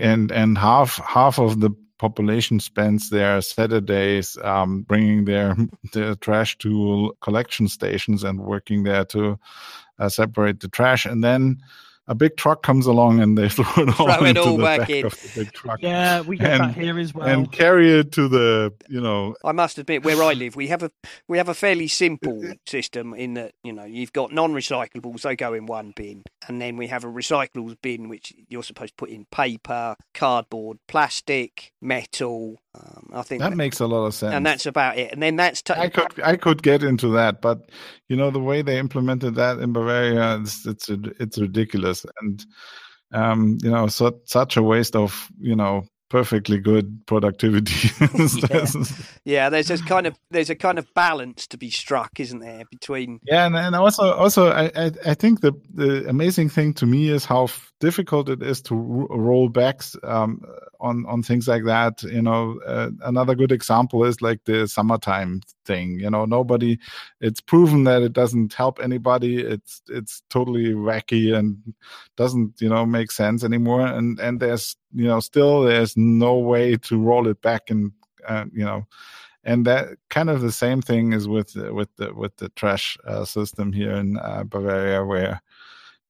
and and half half of the population spends their Saturdays um, bringing their (laughs) their trash to collection stations and working there to uh, separate the trash, and then a big truck comes along and they (laughs) throw it all Throw it into all the back back in. of the big truck Yeah, we get that here as well. and carry it to the you know I must admit, where I live, we have a we have a fairly simple system in that you know you've got non-recyclables; they go in one bin, and then we have a recyclables bin which you're supposed to put in paper, cardboard, plastic, metal. Um, I think, that makes a lot of sense. and that's about it. And then that's t- I could I could get into that, but you know the way they implemented that in Bavaria, it's it's, it's ridiculous, and um, you know so, such a waste of you know perfectly good productivity. (laughs) yeah. There's a kind of there's a kind of balance to be struck, isn't there, between Yeah, and, and also also I, I I think the the amazing thing to me is how f- difficult it is to ro- roll backs um, on on things like that. You know, uh, another good example is like the summertime thing. You know, nobody. It's proven that it doesn't help anybody. It's it's totally wacky and doesn't you know make sense anymore. And and there's you know still there's no way to roll it back and uh, you know and that kind of the same thing is with with the with the trash uh, system here in uh, Bavaria, where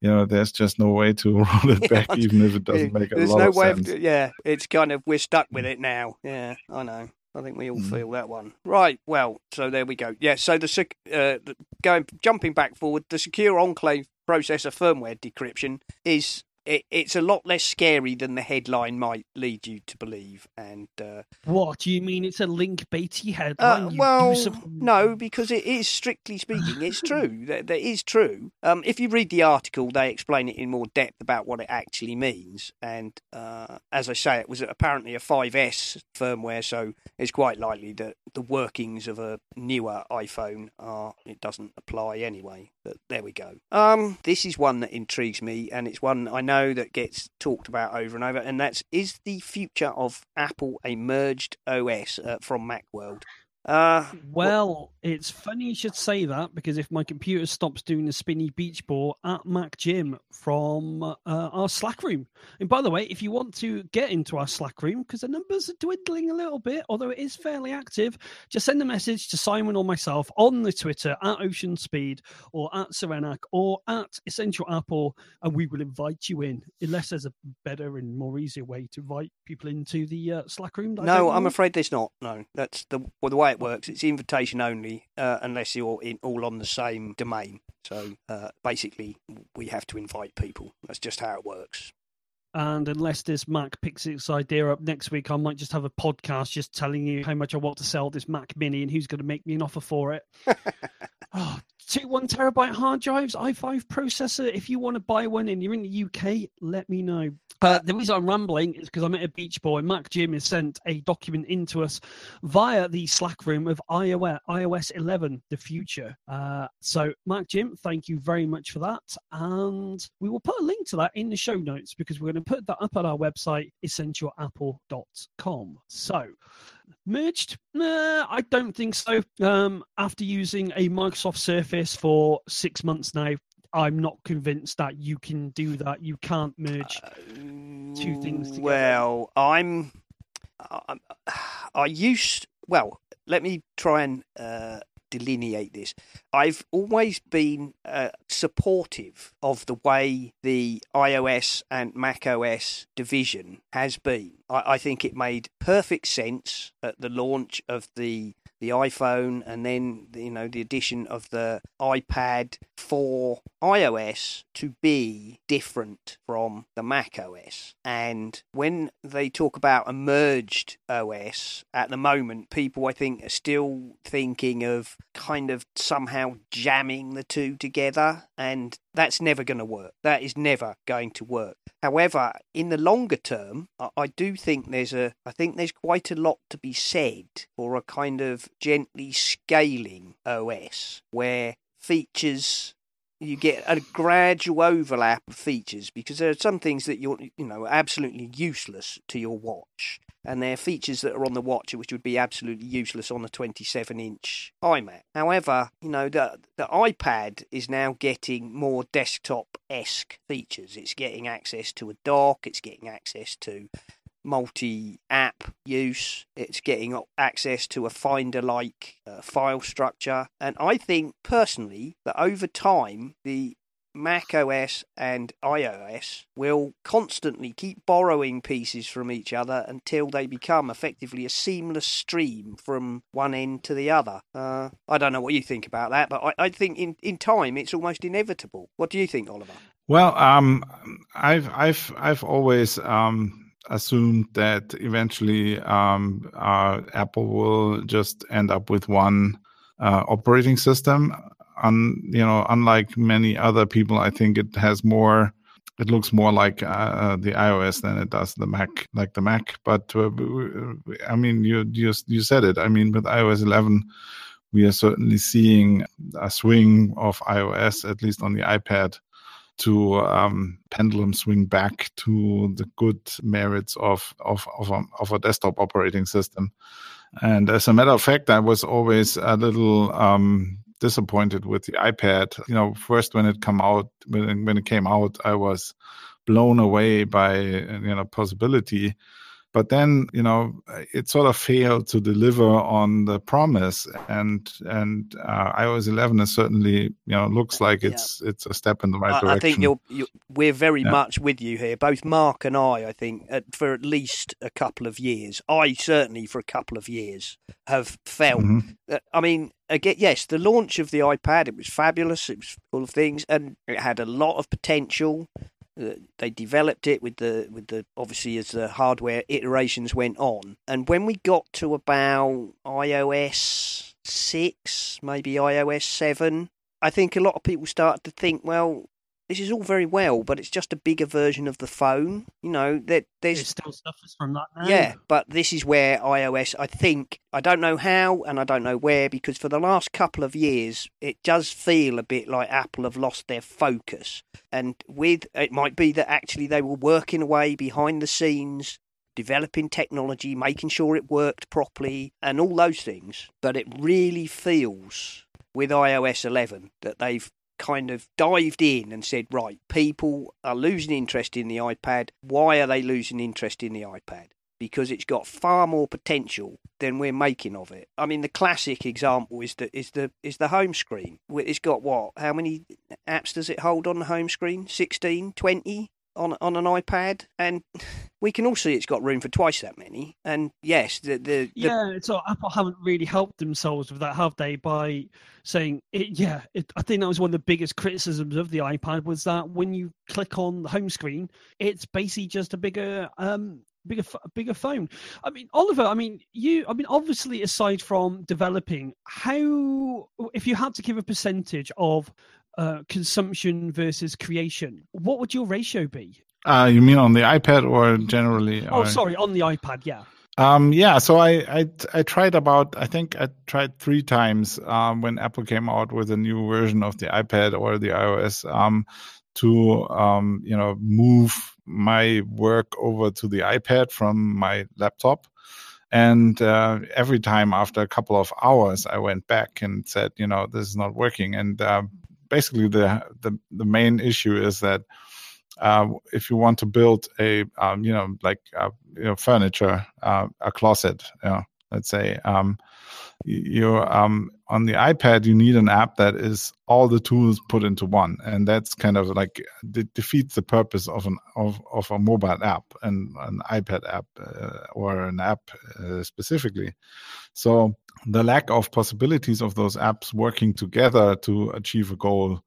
you know there's just no way to (laughs) roll it back, even if it doesn't make a lot no of sense. of yeah. It's kind of we're stuck with it now. Yeah, I know. I think we all Mm. feel that one. Right. Well, so there we go. Yeah. So the sec- uh, the- going jumping back forward, the secure enclave processor firmware decryption is it, it's a lot less scary than the headline might lead you to believe. And uh, What do you mean? It's a link baity headline. uh, well, suppose- no, (laughs) because it is strictly speaking, it's (laughs) true. that, that is true. Um, if you read the article, they explain it in more depth about what it actually means. And uh, as I say, it was apparently a 5S firmware, so it's quite likely that the workings of a newer iPhone are it doesn't apply anyway. But there we go. Um, this is one that intrigues me, and it's one I know that gets talked about over and over. And that's is the future of Apple a merged OS uh, from MacWorld? Uh, Well, it's funny you should say that because if my computer stops doing the spinny beach ball at Mac Jim from uh, our Slack room. And by the way, if you want to get into our Slack room, because the numbers are dwindling a little bit, although it is fairly active, just send a message to Simon or myself on the Twitter at Ocean Speed or at Serenak or at Essential Apple, and we will invite you in. Unless there's a better and more easier way to invite people into the uh, Slack room. no, I'm afraid there's not. No, that's the well, the way it works. It's invitation only, uh, unless you're in, all on the same domain. So uh, basically, we have to invite people. That's just how it works. And unless this Mac picks its idea up next week, I might just have a podcast just telling you how much I want to sell this Mac Mini and who's going to make me an offer for it. (laughs) oh, two one terabyte hard drives, i5 processor. If you want to buy one and you're in the UK, let me know. Uh, the reason I'm rambling is because I'm at a beach boy. Mac Jim has sent a document into us via the Slack room of iOS, iOS 11, the future. Uh, so, Mac Jim, thank you very much for that. And we will put a link to that in the show notes because we're going to put that up on our website, essentialapple.com. So, merged? Nah, I don't think so. Um, after using a Microsoft Surface for six months now, I'm not convinced that you can do that. You can't merge. two things together. Well, I'm. I, I used. Well, let me try and uh, delineate this. I've always been uh, supportive of the way the iOS and Mac OS division has been. I, I think it made perfect sense at the launch of the the iPhone and then you know the addition of the iPad for iOS to be different from the Mac OS. And when they talk about a merged OS at the moment, people I think are still thinking of kind of somehow jamming the two together and that's never going to work. That is never going to work. However, in the longer term, I do think there's a I think there's quite a lot to be said for a kind of gently scaling OS where features you get a gradual overlap of features because there are some things that you're you know absolutely useless to your watch and there are features that are on the watch which would be absolutely useless on a 27 inch iMac. However, you know the the iPad is now getting more desktop esque features. It's getting access to a dock. It's getting access to multi app use. It's getting access to a Finder like uh, file structure. And I think personally that over time, the Mac OS and iOS will constantly keep borrowing pieces from each other until they become effectively a seamless stream from one end to the other. Uh, I don't know what you think about that, but I, I think in, in time it's almost inevitable. What do you think, Oliver? Well, um, I've I've I've always um, assumed that eventually um, uh, Apple will just end up with one uh, operating system. Un, you know, unlike many other people, I think it has more. It looks more like uh, the iOS than it does the Mac, like the Mac. But uh, I mean, you you you said it. I mean, with iOS 11, we are certainly seeing a swing of iOS, at least on the iPad, to um, pendulum swing back to the good merits of of of a, of a, desktop operating system. And as a matter of fact, I was always a little um, disappointed with the iPad. You know, first when it come out when when it came out, I was blown away by you know possibility but then, you know, it sort of failed to deliver on the promise. And and uh, iOS 11 is certainly, you know, looks like it's yeah. it's a step in the right I, direction. I think you're, you're we're very yeah. much with you here. Both Mark and I, I think, for at least a couple of years. I certainly, for a couple of years, have felt. Mm-hmm. That, I mean, again, yes, the launch of the iPad, it was fabulous. It was full of things, and it had a lot of potential they developed it with the with the obviously as the hardware iterations went on. And when we got to about iOS 6 maybe iOS 7 I think a lot of people started to think well this is all very well, but it's just a bigger version of the phone. You know, that there's it still suffers from that. Now. Yeah, but this is where iOS, I think, I don't know how and I don't know where, because for the last couple of years, it does feel a bit like Apple have lost their focus. And with it might be that actually they were working away behind the scenes developing technology, making sure it worked properly, and all those things. But it really feels with iOS 11 that they've kind of dived in and said, right, people are losing interest in the iPad. Why are they losing interest in the iPad? Because it's got far more potential than we're making of it. I mean, the classic example is the is the is the home screen. It's got what? How many apps does it hold on the home screen? 16, 20? On on an iPad, and (laughs) we can all see it's got room for twice that many. And yes, the the, the... yeah, so Apple haven't really helped themselves with that, have they? By saying it, yeah, it, I think that was one of the biggest criticisms of the iPad was that when you click on the home screen, it's basically just a bigger um bigger bigger phone. I mean, Oliver. I mean, you. I mean, obviously, aside from developing, how if you had to give a percentage of uh, consumption versus creation, what would your ratio be? Uh, you mean on the iPad or generally? Oh, or... sorry, on the iPad, yeah. Um, yeah, so I, I, I tried about I think I tried three times um, when Apple came out with a new version of the iPad or the iOS um, to um, you know move my work over to the iPad from my laptop. And uh, every time after a couple of hours, I went back and said, you know, this is not working. And uh, basically the the the main issue is that uh, if you want to build a um, you know like uh, you know furniture uh, a closet you know, let's say um, you um, on the iPad, you need an app that is all the tools put into one, and that's kind of like it defeats the purpose of an of, of a mobile app and an iPad app uh, or an app uh, specifically. So the lack of possibilities of those apps working together to achieve a goal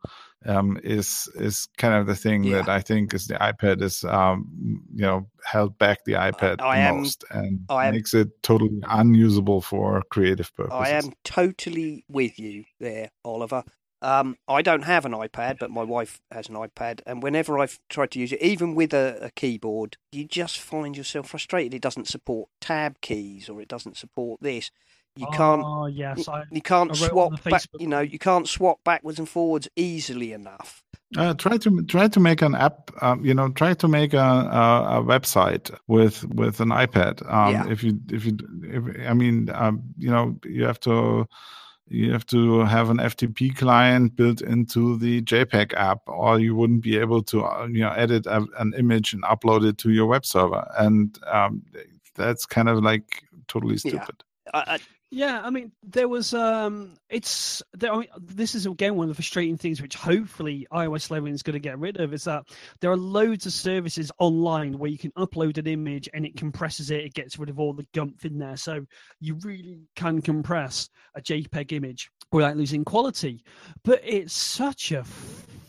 um, is is kind of the thing Yeah. that I think is the iPad is um, you know held back the iPad I am- most and I am- makes it totally unusable for creative purposes. I am totally with you there, Oliver. Um, I don't have an iPad, but my wife has an iPad, and whenever I've tried to use it, even with a, a keyboard, you just find yourself frustrated. It doesn't support tab keys, or it doesn't support this. You can't. Oh yes, I, You can't I swap back. You know, you can't swap backwards and forwards easily enough. Uh, try to try to make an app. Um, you know, try to make a, a, a website with with an iPad. Um, Yeah. If you if you if, I mean, um, you know, you have to you have to have an FTP client built into the JPEG app, or you wouldn't be able to uh, you know edit a, an image and upload it to your web server. And um, that's kind of like totally Yeah. stupid. I, I, Yeah, I mean, there was. Um, it's. There, I mean, this is again one of the frustrating things, which hopefully iOS 11 is going to get rid of, is that there are loads of services online where you can upload an image and it compresses it. It gets rid of all the gumph in there, so you really can compress a JPEG image without losing quality. But it's such a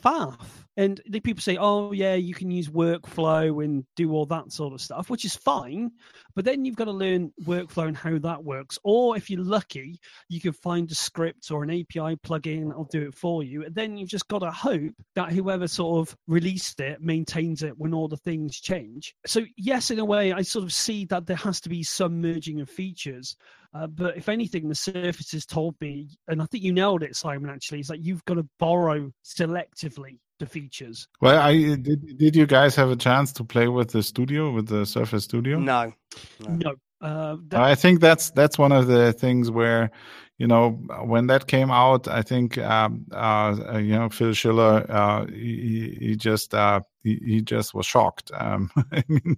faff. And the people say, "Oh, yeah, you can use workflow and do all that sort of stuff," which is fine. But then you've got to learn workflow and how that works. Or if you're lucky, you can find a script or an API plugin that'll do it for you. And then you've just got to hope that whoever sort of released it maintains it when all the things change. So, yes, in a way, I sort of see that there has to be some merging of features. Uh, but if anything, the Surface has told me, and I think you nailed it, Simon, actually, is that you've got to borrow selectively the features. Well, I did. Did you guys have a chance to play with the studio with the Surface Studio? no, No. Uh, that, I think that's that's one of the things where, you know, when that came out, I think um, uh, uh, you know Phil Schiller, uh, he, he just uh, he, he just was shocked. Um, (laughs) I mean,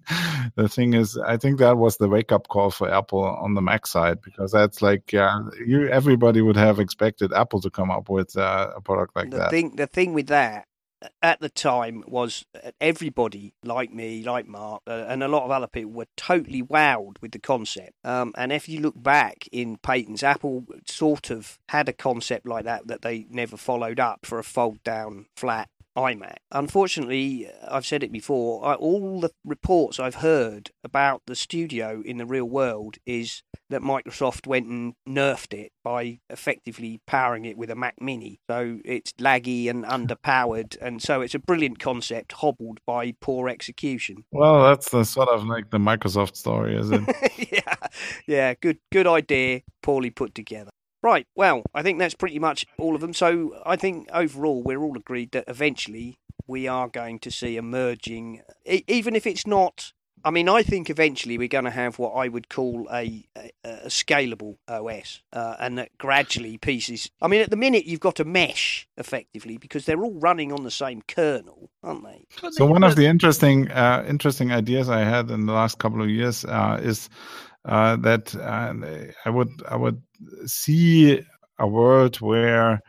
the thing is, I think that was the wake up call for Apple on the Mac side because that's like, yeah, you everybody would have expected Apple to come up with uh, a product like the that. thing the thing with that at the time was uh, everybody like me like mark uh, and a lot of other people were totally wowed with the concept. Um, and if you look back in patents apple sort of had a concept like that that they never followed up for a fold down flat iMac. Unfortunately, I've said it before, I, all the reports I've heard about the studio in the real world is that Microsoft went and nerfed it by effectively powering it with a Mac Mini. So it's laggy and underpowered, and so it's a brilliant concept hobbled by poor execution. Well, that's the sort of like the Microsoft story, is it? (laughs) yeah, yeah, good, good idea, poorly put together. Right, well, I think that's pretty much all of them. So I think overall we're all agreed that eventually we are going to see a merging, even if it's not. I mean, I think eventually we're going to have what I would call a, a, a scalable OS, uh, and that gradually pieces. I mean, at the minute you've got a mesh effectively because they're all running on the same kernel, aren't they? So one of the interesting uh, interesting ideas I had in the last couple of years uh, is uh, that uh, I would I would see a world where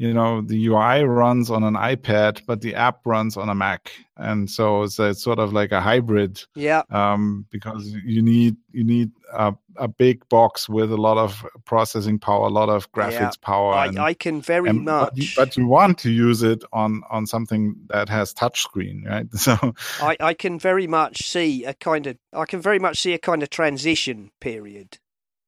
you know the UI runs on an iPad, but the app runs on a Mac, and so it's, a, sort of like a hybrid Yeah, um, because you need you need a, a big box with a lot of processing power, a lot of graphics Yeah. power. I, and- I can very and- much. but, you, but you want to use it on on something that has touchscreen, right? (laughs) So I, I can very much see a kind of I can very much see a kind of transition period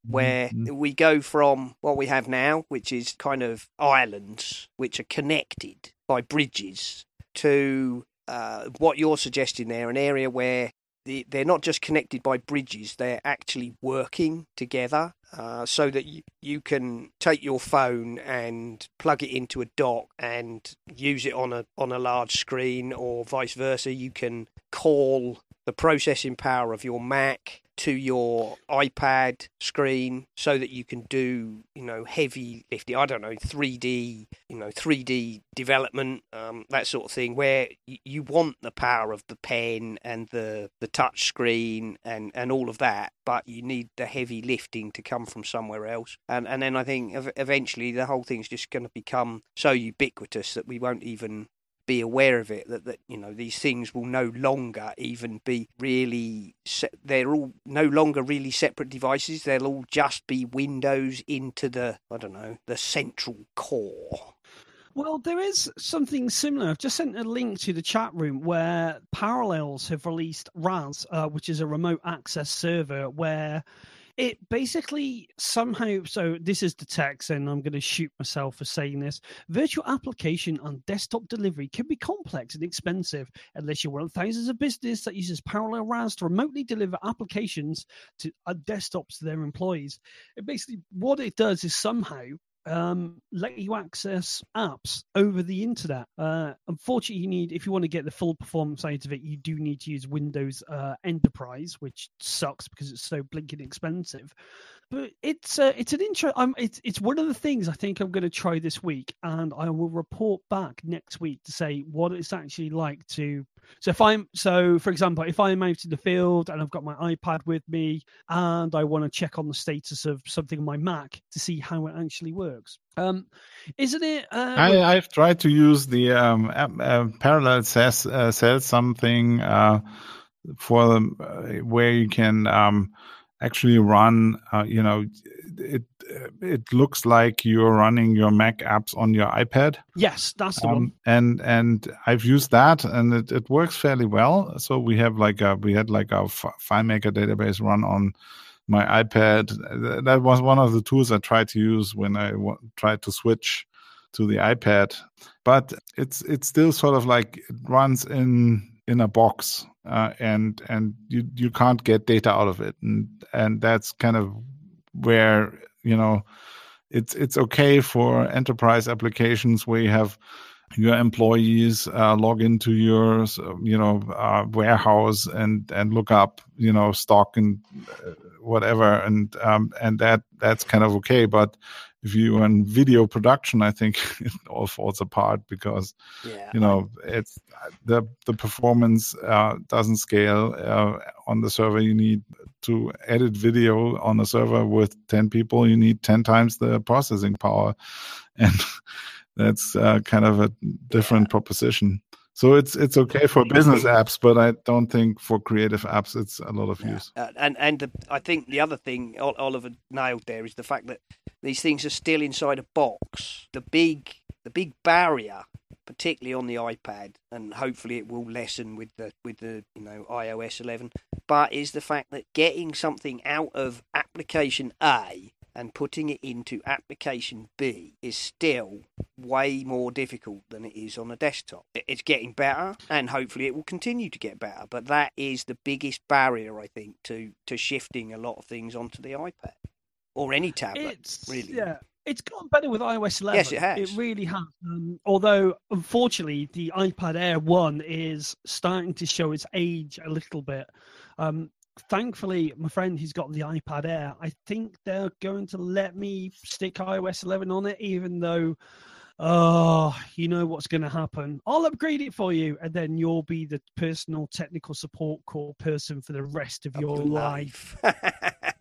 where Mhm. we go from what we have now, which is kind of islands which are connected by bridges, to uh, what you're suggesting there, an area where the, they're not just connected by bridges, they're actually working together. Uh, so that you, you can take your phone and plug it into a dock and use it on a on a large screen, or vice versa. You can call the processing power of your Mac to your iPad screen so that you can do, you know, heavy lifting. I don't know, 3D, you know, 3D development, um, that sort of thing, where you want the power of the pen and the the touch screen and and all of that, but you need the heavy lifting to come from somewhere else. And and then I think eventually the whole thing's just going to become so ubiquitous that we won't even be aware of it that, that you know these things will no longer even be really se- they're all no longer really separate devices they'll all just be windows into the i don't know the central core well, there is something similar. I've just sent a link to the chat room where Parallels have released RAS, uh, which is a remote access server where it basically somehow so this is the text and i'm going to shoot myself for saying this. Virtual application on desktop delivery can be complex and expensive unless you're one of thousands of business that uses parallel ras to remotely deliver applications to uh, desktops to their employees. It basically what it does is somehow um, let you access apps over the internet. Uh, unfortunately, you need if you want to get the full performance out of it, you do need to use Windows uh, Enterprise, which sucks because it's so blinking expensive. But it's uh, it's an intro. Um, it's it's one of the things I think I'm going to try this week, and I will report back next week to say what it's actually like to so if I'm so for example, if I'm out in the field and I've got my iPad with me and I want to check on the status of something on my Mac to see how it actually works. Um, isn't it? Uh, I, I've tried to use the um, uh, parallel says uh, sells something uh, for them uh, where you can um, actually run. Uh, you know, it it looks like you're running your Mac apps on your iPad. Yes, that's the um, one. And and I've used that, and it, it works fairly well. So we have like a we had like a FileMaker database run on my iPad. That was one of the tools I tried to use when I w- tried to switch to the iPad. But it's it's still sort of like it runs in in a box, uh, and and you you can't get data out of it, and and that's kind of where you know it's it's okay for enterprise applications where you have your employees uh, log into your you know uh, warehouse and and look up you know stock and uh, whatever. And um, and that that's kind of okay. But if you in video production i think (laughs) it all falls apart because yeah. you know it's the the performance uh, doesn't scale uh, on the server you need to edit video on a server with 10 people you need 10 times the processing power (laughs) and that's uh, kind of a different yeah. proposition so it's it's okay for business apps but i don't think for creative apps it's a lot of yeah. use uh, and and the, i think the other thing oliver nailed there is the fact that these things are still inside a box the big the big barrier particularly on the iPad, and hopefully it will lessen with the with the you know iOS 11. But is the fact that getting something out of application A and putting it into application B is still way more difficult than it is on a desktop. It's getting better, and hopefully it will continue to get better. But that is the biggest barrier, I think, to to shifting a lot of things onto the iPad or any tablet. It's, really, yeah. It's gotten better with iOS 11. Yes, it has. It really has. Um, although, unfortunately, the iPad Air 1 is starting to show its age a little bit. Um, thankfully, my friend who's got the iPad Air, I think they're going to let me stick iOS 11 on it, even though, oh, you know what's going to happen. I'll upgrade it for you, and then you'll be the personal technical support core person for the rest of, of your life. (laughs)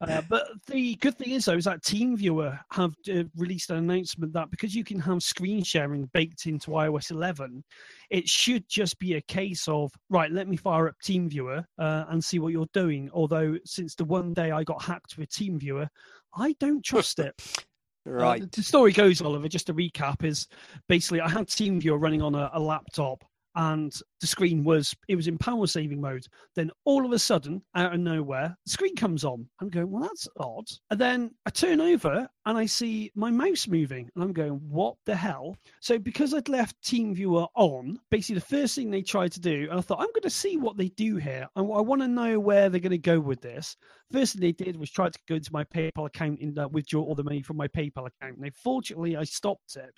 Uh, but the good thing is, though, is that TeamViewer have uh, released an announcement that because you can have screen sharing baked into iOS 11, it should just be a case of right. Let me fire up TeamViewer uh, and see what you're doing. Although since the one day I got hacked with TeamViewer, I don't trust it. (laughs) Uh, right. Uh, the story goes, Oliver. Just to recap, is basically I had TeamViewer running on a, a laptop and the screen was it was in power saving mode. Then all of a sudden out of nowhere the screen comes on. I'm going well that's odd. And then i turn over and i see my mouse moving. And i'm going what the hell? So because i'd left TeamViewer on basically the first thing they tried to do and i thought i'm going to see what they do here and i want to know where they're going to go with this. First thing they did was try to go into my paypal account and uh, withdraw all the money from my paypal account. And they fortunately i stopped it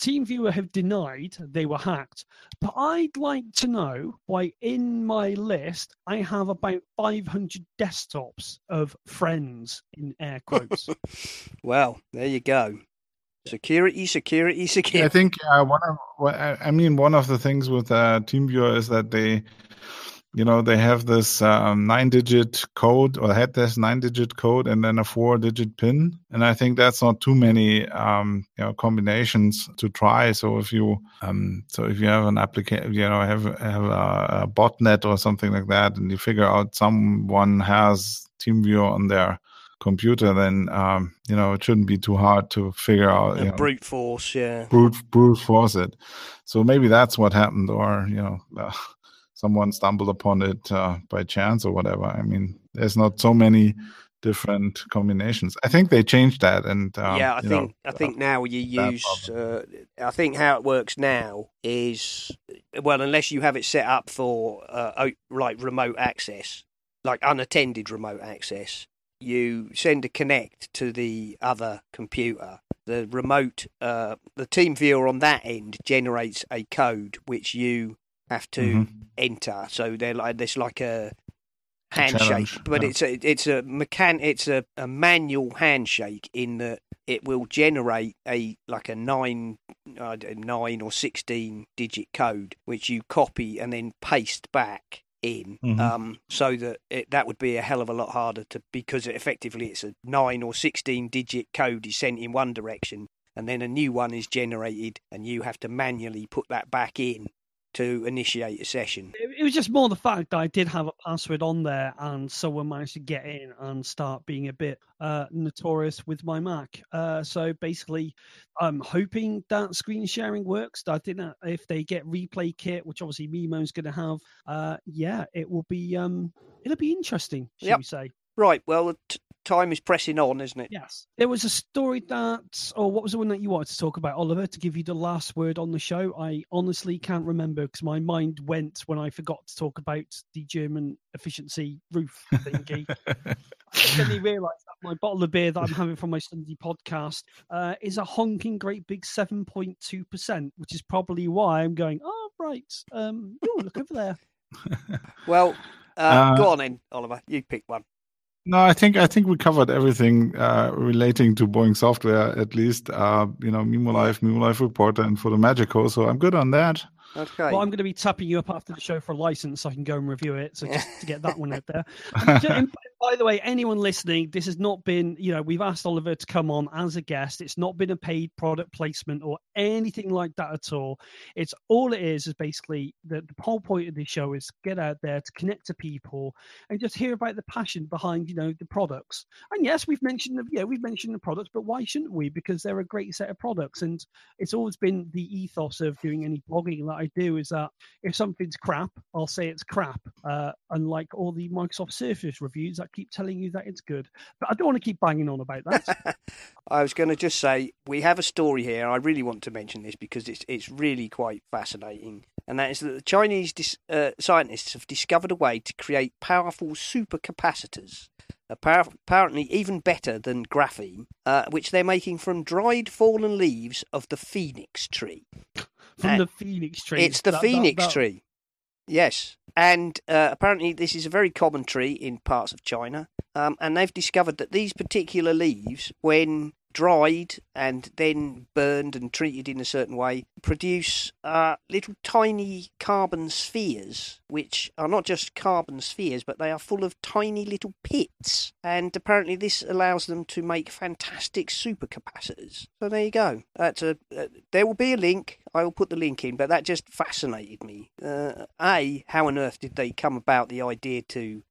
TeamViewer have denied they were hacked, but I'd like to know why in my list I have about 500 desktops of friends in air (laughs) quotes. well, there you go. Security, security, security. I think uh, one of, I mean, one of the things with uh, TeamViewer is that they you know they have this um, nine digit code or had this nine digit code and then a four digit pin. And i think that's not too many um, you know combinations to try. So if you um, so if you have an application you know have have a, a botnet or something like that and you figure out someone has teamviewer on their computer then um, you know it shouldn't be too hard to figure out you know, brute force yeah. brute brute force it. So maybe that's what happened or you know (laughs) uh, someone stumbled upon it uh, by chance or whatever. I mean, there's not so many different combinations. I think they changed that, and um, yeah, I think know, I think now you use. Uh, I think how it works now is well, unless you have it set up for uh, like remote access, like unattended remote access, you send a connect to the other computer. The remote, uh, the team viewer on that end generates a code which you have to mm-hmm. enter. So they're like there's like a handshake, but yeah. it's a it's a mechan it's a, a manual handshake in that it will generate a like a nine uh, nine or sixteen digit code which you copy and then paste back in mm-hmm. um, so that it, that would be a hell of a lot harder to because it, effectively it's a 9 or 16 digit code is sent in one direction and then a new one is generated and you have to manually put that back in to initiate a session. It was just more the fact that I did have a password on there, and someone managed to get in and start being a bit uh, notorious with my Mac. Uh, so basically, I'm hoping that screen sharing works. I think that if they get replay kit, which obviously Mimo's going to have, uh, yeah, it will be um, it'll be interesting. Shall yep. we say? Right. Well, t- time is pressing on, isn't it? Yes. There was a story that, or what was the one that you wanted to talk about, Oliver, to give you the last word on the show? I honestly can't remember because my mind went when I forgot to talk about the German efficiency roof thingy. (laughs) I suddenly realised that my bottle of beer that I'm having from my Sunday podcast uh, is a honking great big 7.2%, which is probably why I'm going, oh, right, um, oh, look over there. (laughs) well, uh, uh, go on in, Oliver. You pick one. No, I think I think we covered everything uh, relating to Boinx software, at least. Uh, you know, Mimo Live, Mimo Live Reporter, and FotoMagico. So I'm good on that. Okay. Well, I'm going to be tapping you up after the show for a license so I can go and review it. So just to get that one out there. (laughs) by the way, anyone listening, this has not been, you know, we've asked Oliver to come on as a guest. It's not been a paid product placement or anything like that at all. It's all it is is basically the, the whole point of this show is get out there to connect to people and just hear about the passion behind, you know, the products. And yes, we've mentioned the, yeah, we've mentioned the products, but why shouldn't we? Because they're a great set of products. And it's always been the ethos of doing any blogging that I do is that if something's crap, I'll say it's crap. Uh, unlike all the Microsoft Surface reviews that keep telling you that it's good. But I don't want to keep banging on about that. (laughs) I was going to just say we have a story here. I really want to mention this because it's it's really quite fascinating, and that is that the Chinese dis- uh, scientists have discovered a way to create powerful supercapacitors apparently even better than graphene, uh, which they're making from dried fallen leaves of the phoenix tree from the phoenix tree. It's the that, phoenix that, that... tree. Yes, and uh, apparently this is a very common tree in parts of China. Um, and they've discovered that these particular leaves, when dried and then burned and treated in a certain way produce uh, little tiny carbon spheres, which are not just carbon spheres, but they are full of tiny little pits. And apparently, this allows them to make fantastic supercapacitors. So there you go. That's a. Uh, there will be a link. I will put the link in, but that just fascinated me. Uh, a, how on earth did they come about the idea to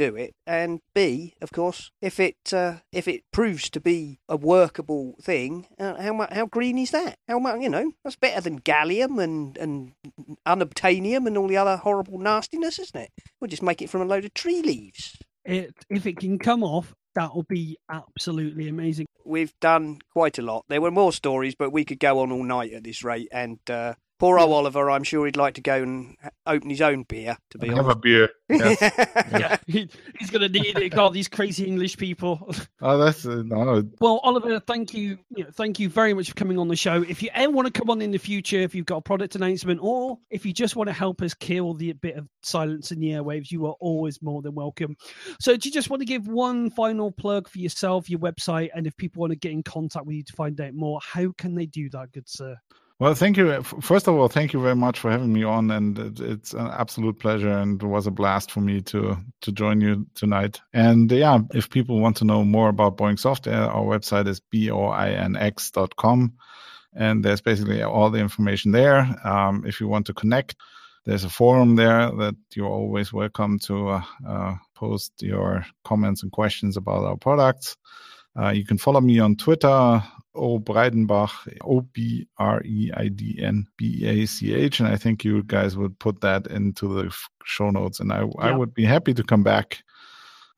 do it, and B, of course, if it uh, if it proves to be a workable thing, uh, how much how green is that? How much you know? That's better than gallium and and unobtainium and all the other horrible nastiness, isn't it? We'll just make it from a load of tree leaves. It, if it can come off, that will be absolutely amazing. We've done quite a lot. There were more stories, but we could go on all night at this rate, and. Uh, Poor old Oliver, I'm sure he'd like to go and open his own beer, to be Have a honest. beer. Yes. (laughs) yeah, (laughs) he, he's going to need it. God, these crazy English people. (laughs) oh, that's uh, no. Well, Oliver, thank you, you know, thank you very much for coming on the show. If you ever want to come on in the future, if you've got a product announcement, or if you just want to help us kill the bit of silence in the airwaves, you are always more than welcome. So, do you just want to give one final plug for yourself, your website, and if people want to get in contact with you to find out more, how can they do that, good sir? Well, thank you. First of all, thank you very much for having me on, and it, it's an absolute pleasure, and it was a blast for me to to join you tonight. And yeah, if people want to know more about Boinx Software, our website is boinx.com, and there's basically all the information there. Um, if you want to connect, there's a forum there that you're always welcome to uh, uh, post your comments and questions about our products. Uh, you can follow me on Twitter, O Breidenbach, O B R E I D N B A C H, and I think you guys would put that into the show notes, and I I would be happy to come back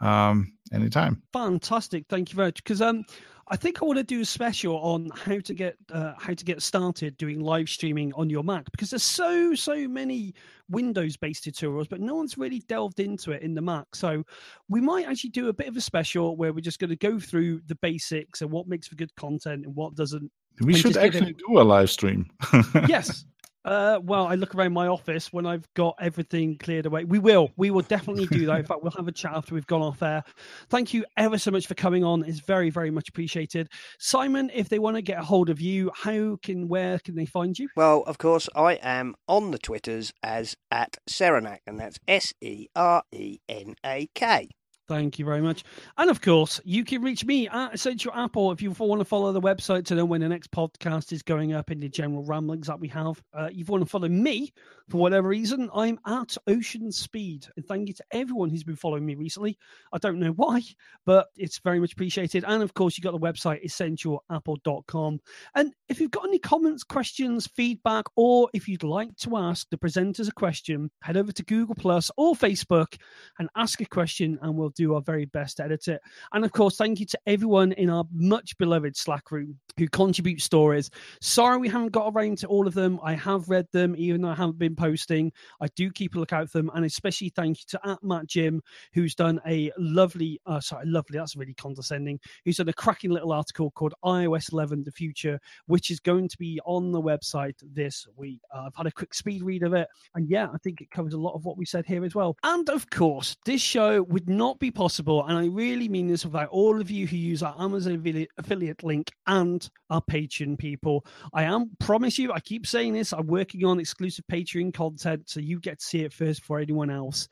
um, anytime. Fantastic, thank you very much. Because um, I think I want to do a special on how to get uh, how to get started doing live streaming on your Mac because there's so so many Windows-based tutorials, but no one's really delved into it in the Mac. So we might actually do a bit of a special where we're just going to go through the basics and what makes for good content and what doesn't. We should actually do a live stream. (laughs) yes. Uh, well, I look around my office when I've got everything cleared away. We will. We will definitely do that. In fact, we'll have a chat after we've gone off air. Thank you ever so much for coming on. It's very, very much appreciated. Simon, if they want to get a hold of you, how can, where can they find you? Well, of course, I am on the Twitters as at Serenak, and that's S E R E N A K. Thank you very much. And of course, you can reach me at Essential Apple if you want to follow the website to know when the next podcast is going up in the general ramblings that we have. Uh, if you want to follow me for whatever reason, I'm at Ocean Speed. And thank you to everyone who's been following me recently. I don't know why, but it's very much appreciated. And of course, you've got the website essentialapple.com. And if you've got any comments, questions, feedback, or if you'd like to ask the presenters a question, head over to Google Plus or Facebook and ask a question, and we'll do our very best to edit it. And of course, thank you to everyone in our much beloved Slack room who contribute stories. Sorry we haven't got around to all of them. I have read them, even though I haven't been posting. I do keep a lookout for them, and especially thank you to at Matt Jim, who's done a lovely, uh, sorry, lovely. That's really condescending. Who's done a cracking little article called iOS 11: The Future, which is going to be on the website this week. Uh, I've had a quick speed read of it, and yeah, I think it covers a lot of what we said here as well. And of course, this show would not be possible, and I really mean this without all of you who use our Amazon affiliate link and our Patreon people. I am promise you, I keep saying this. I'm working on exclusive Patreon content, so you get to see it first before anyone else.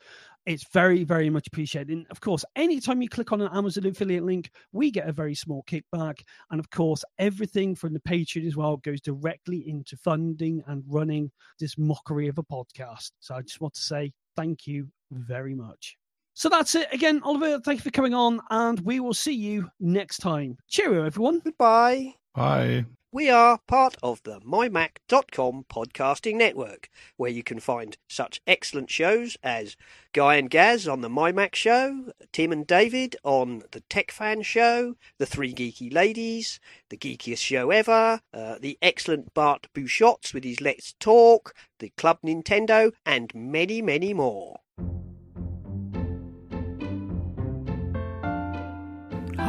It's very, very much appreciated. And of course, anytime you click on an Amazon affiliate link, we get a very small kickback. And of course, everything from the Patreon as well goes directly into funding and running this mockery of a podcast. So I just want to say thank you very much. So that's it. Again, Oliver, thank you for coming on, and we will see you next time. Cheerio, everyone. Goodbye. Bye. We are part of the mymac.com podcasting network, where you can find such excellent shows as Guy and Gaz on the MyMac Show, Tim and David on the Tech Fan Show, the Three Geeky Ladies, the geekiest show ever, uh, the excellent Bart Busschots with his Let's Talk, the Club Nintendo, and many, many more.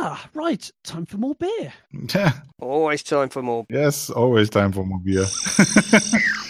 Ah, right. Time for more beer. Yeah. (laughs) Always time for more Yes, always time for more beer. (laughs)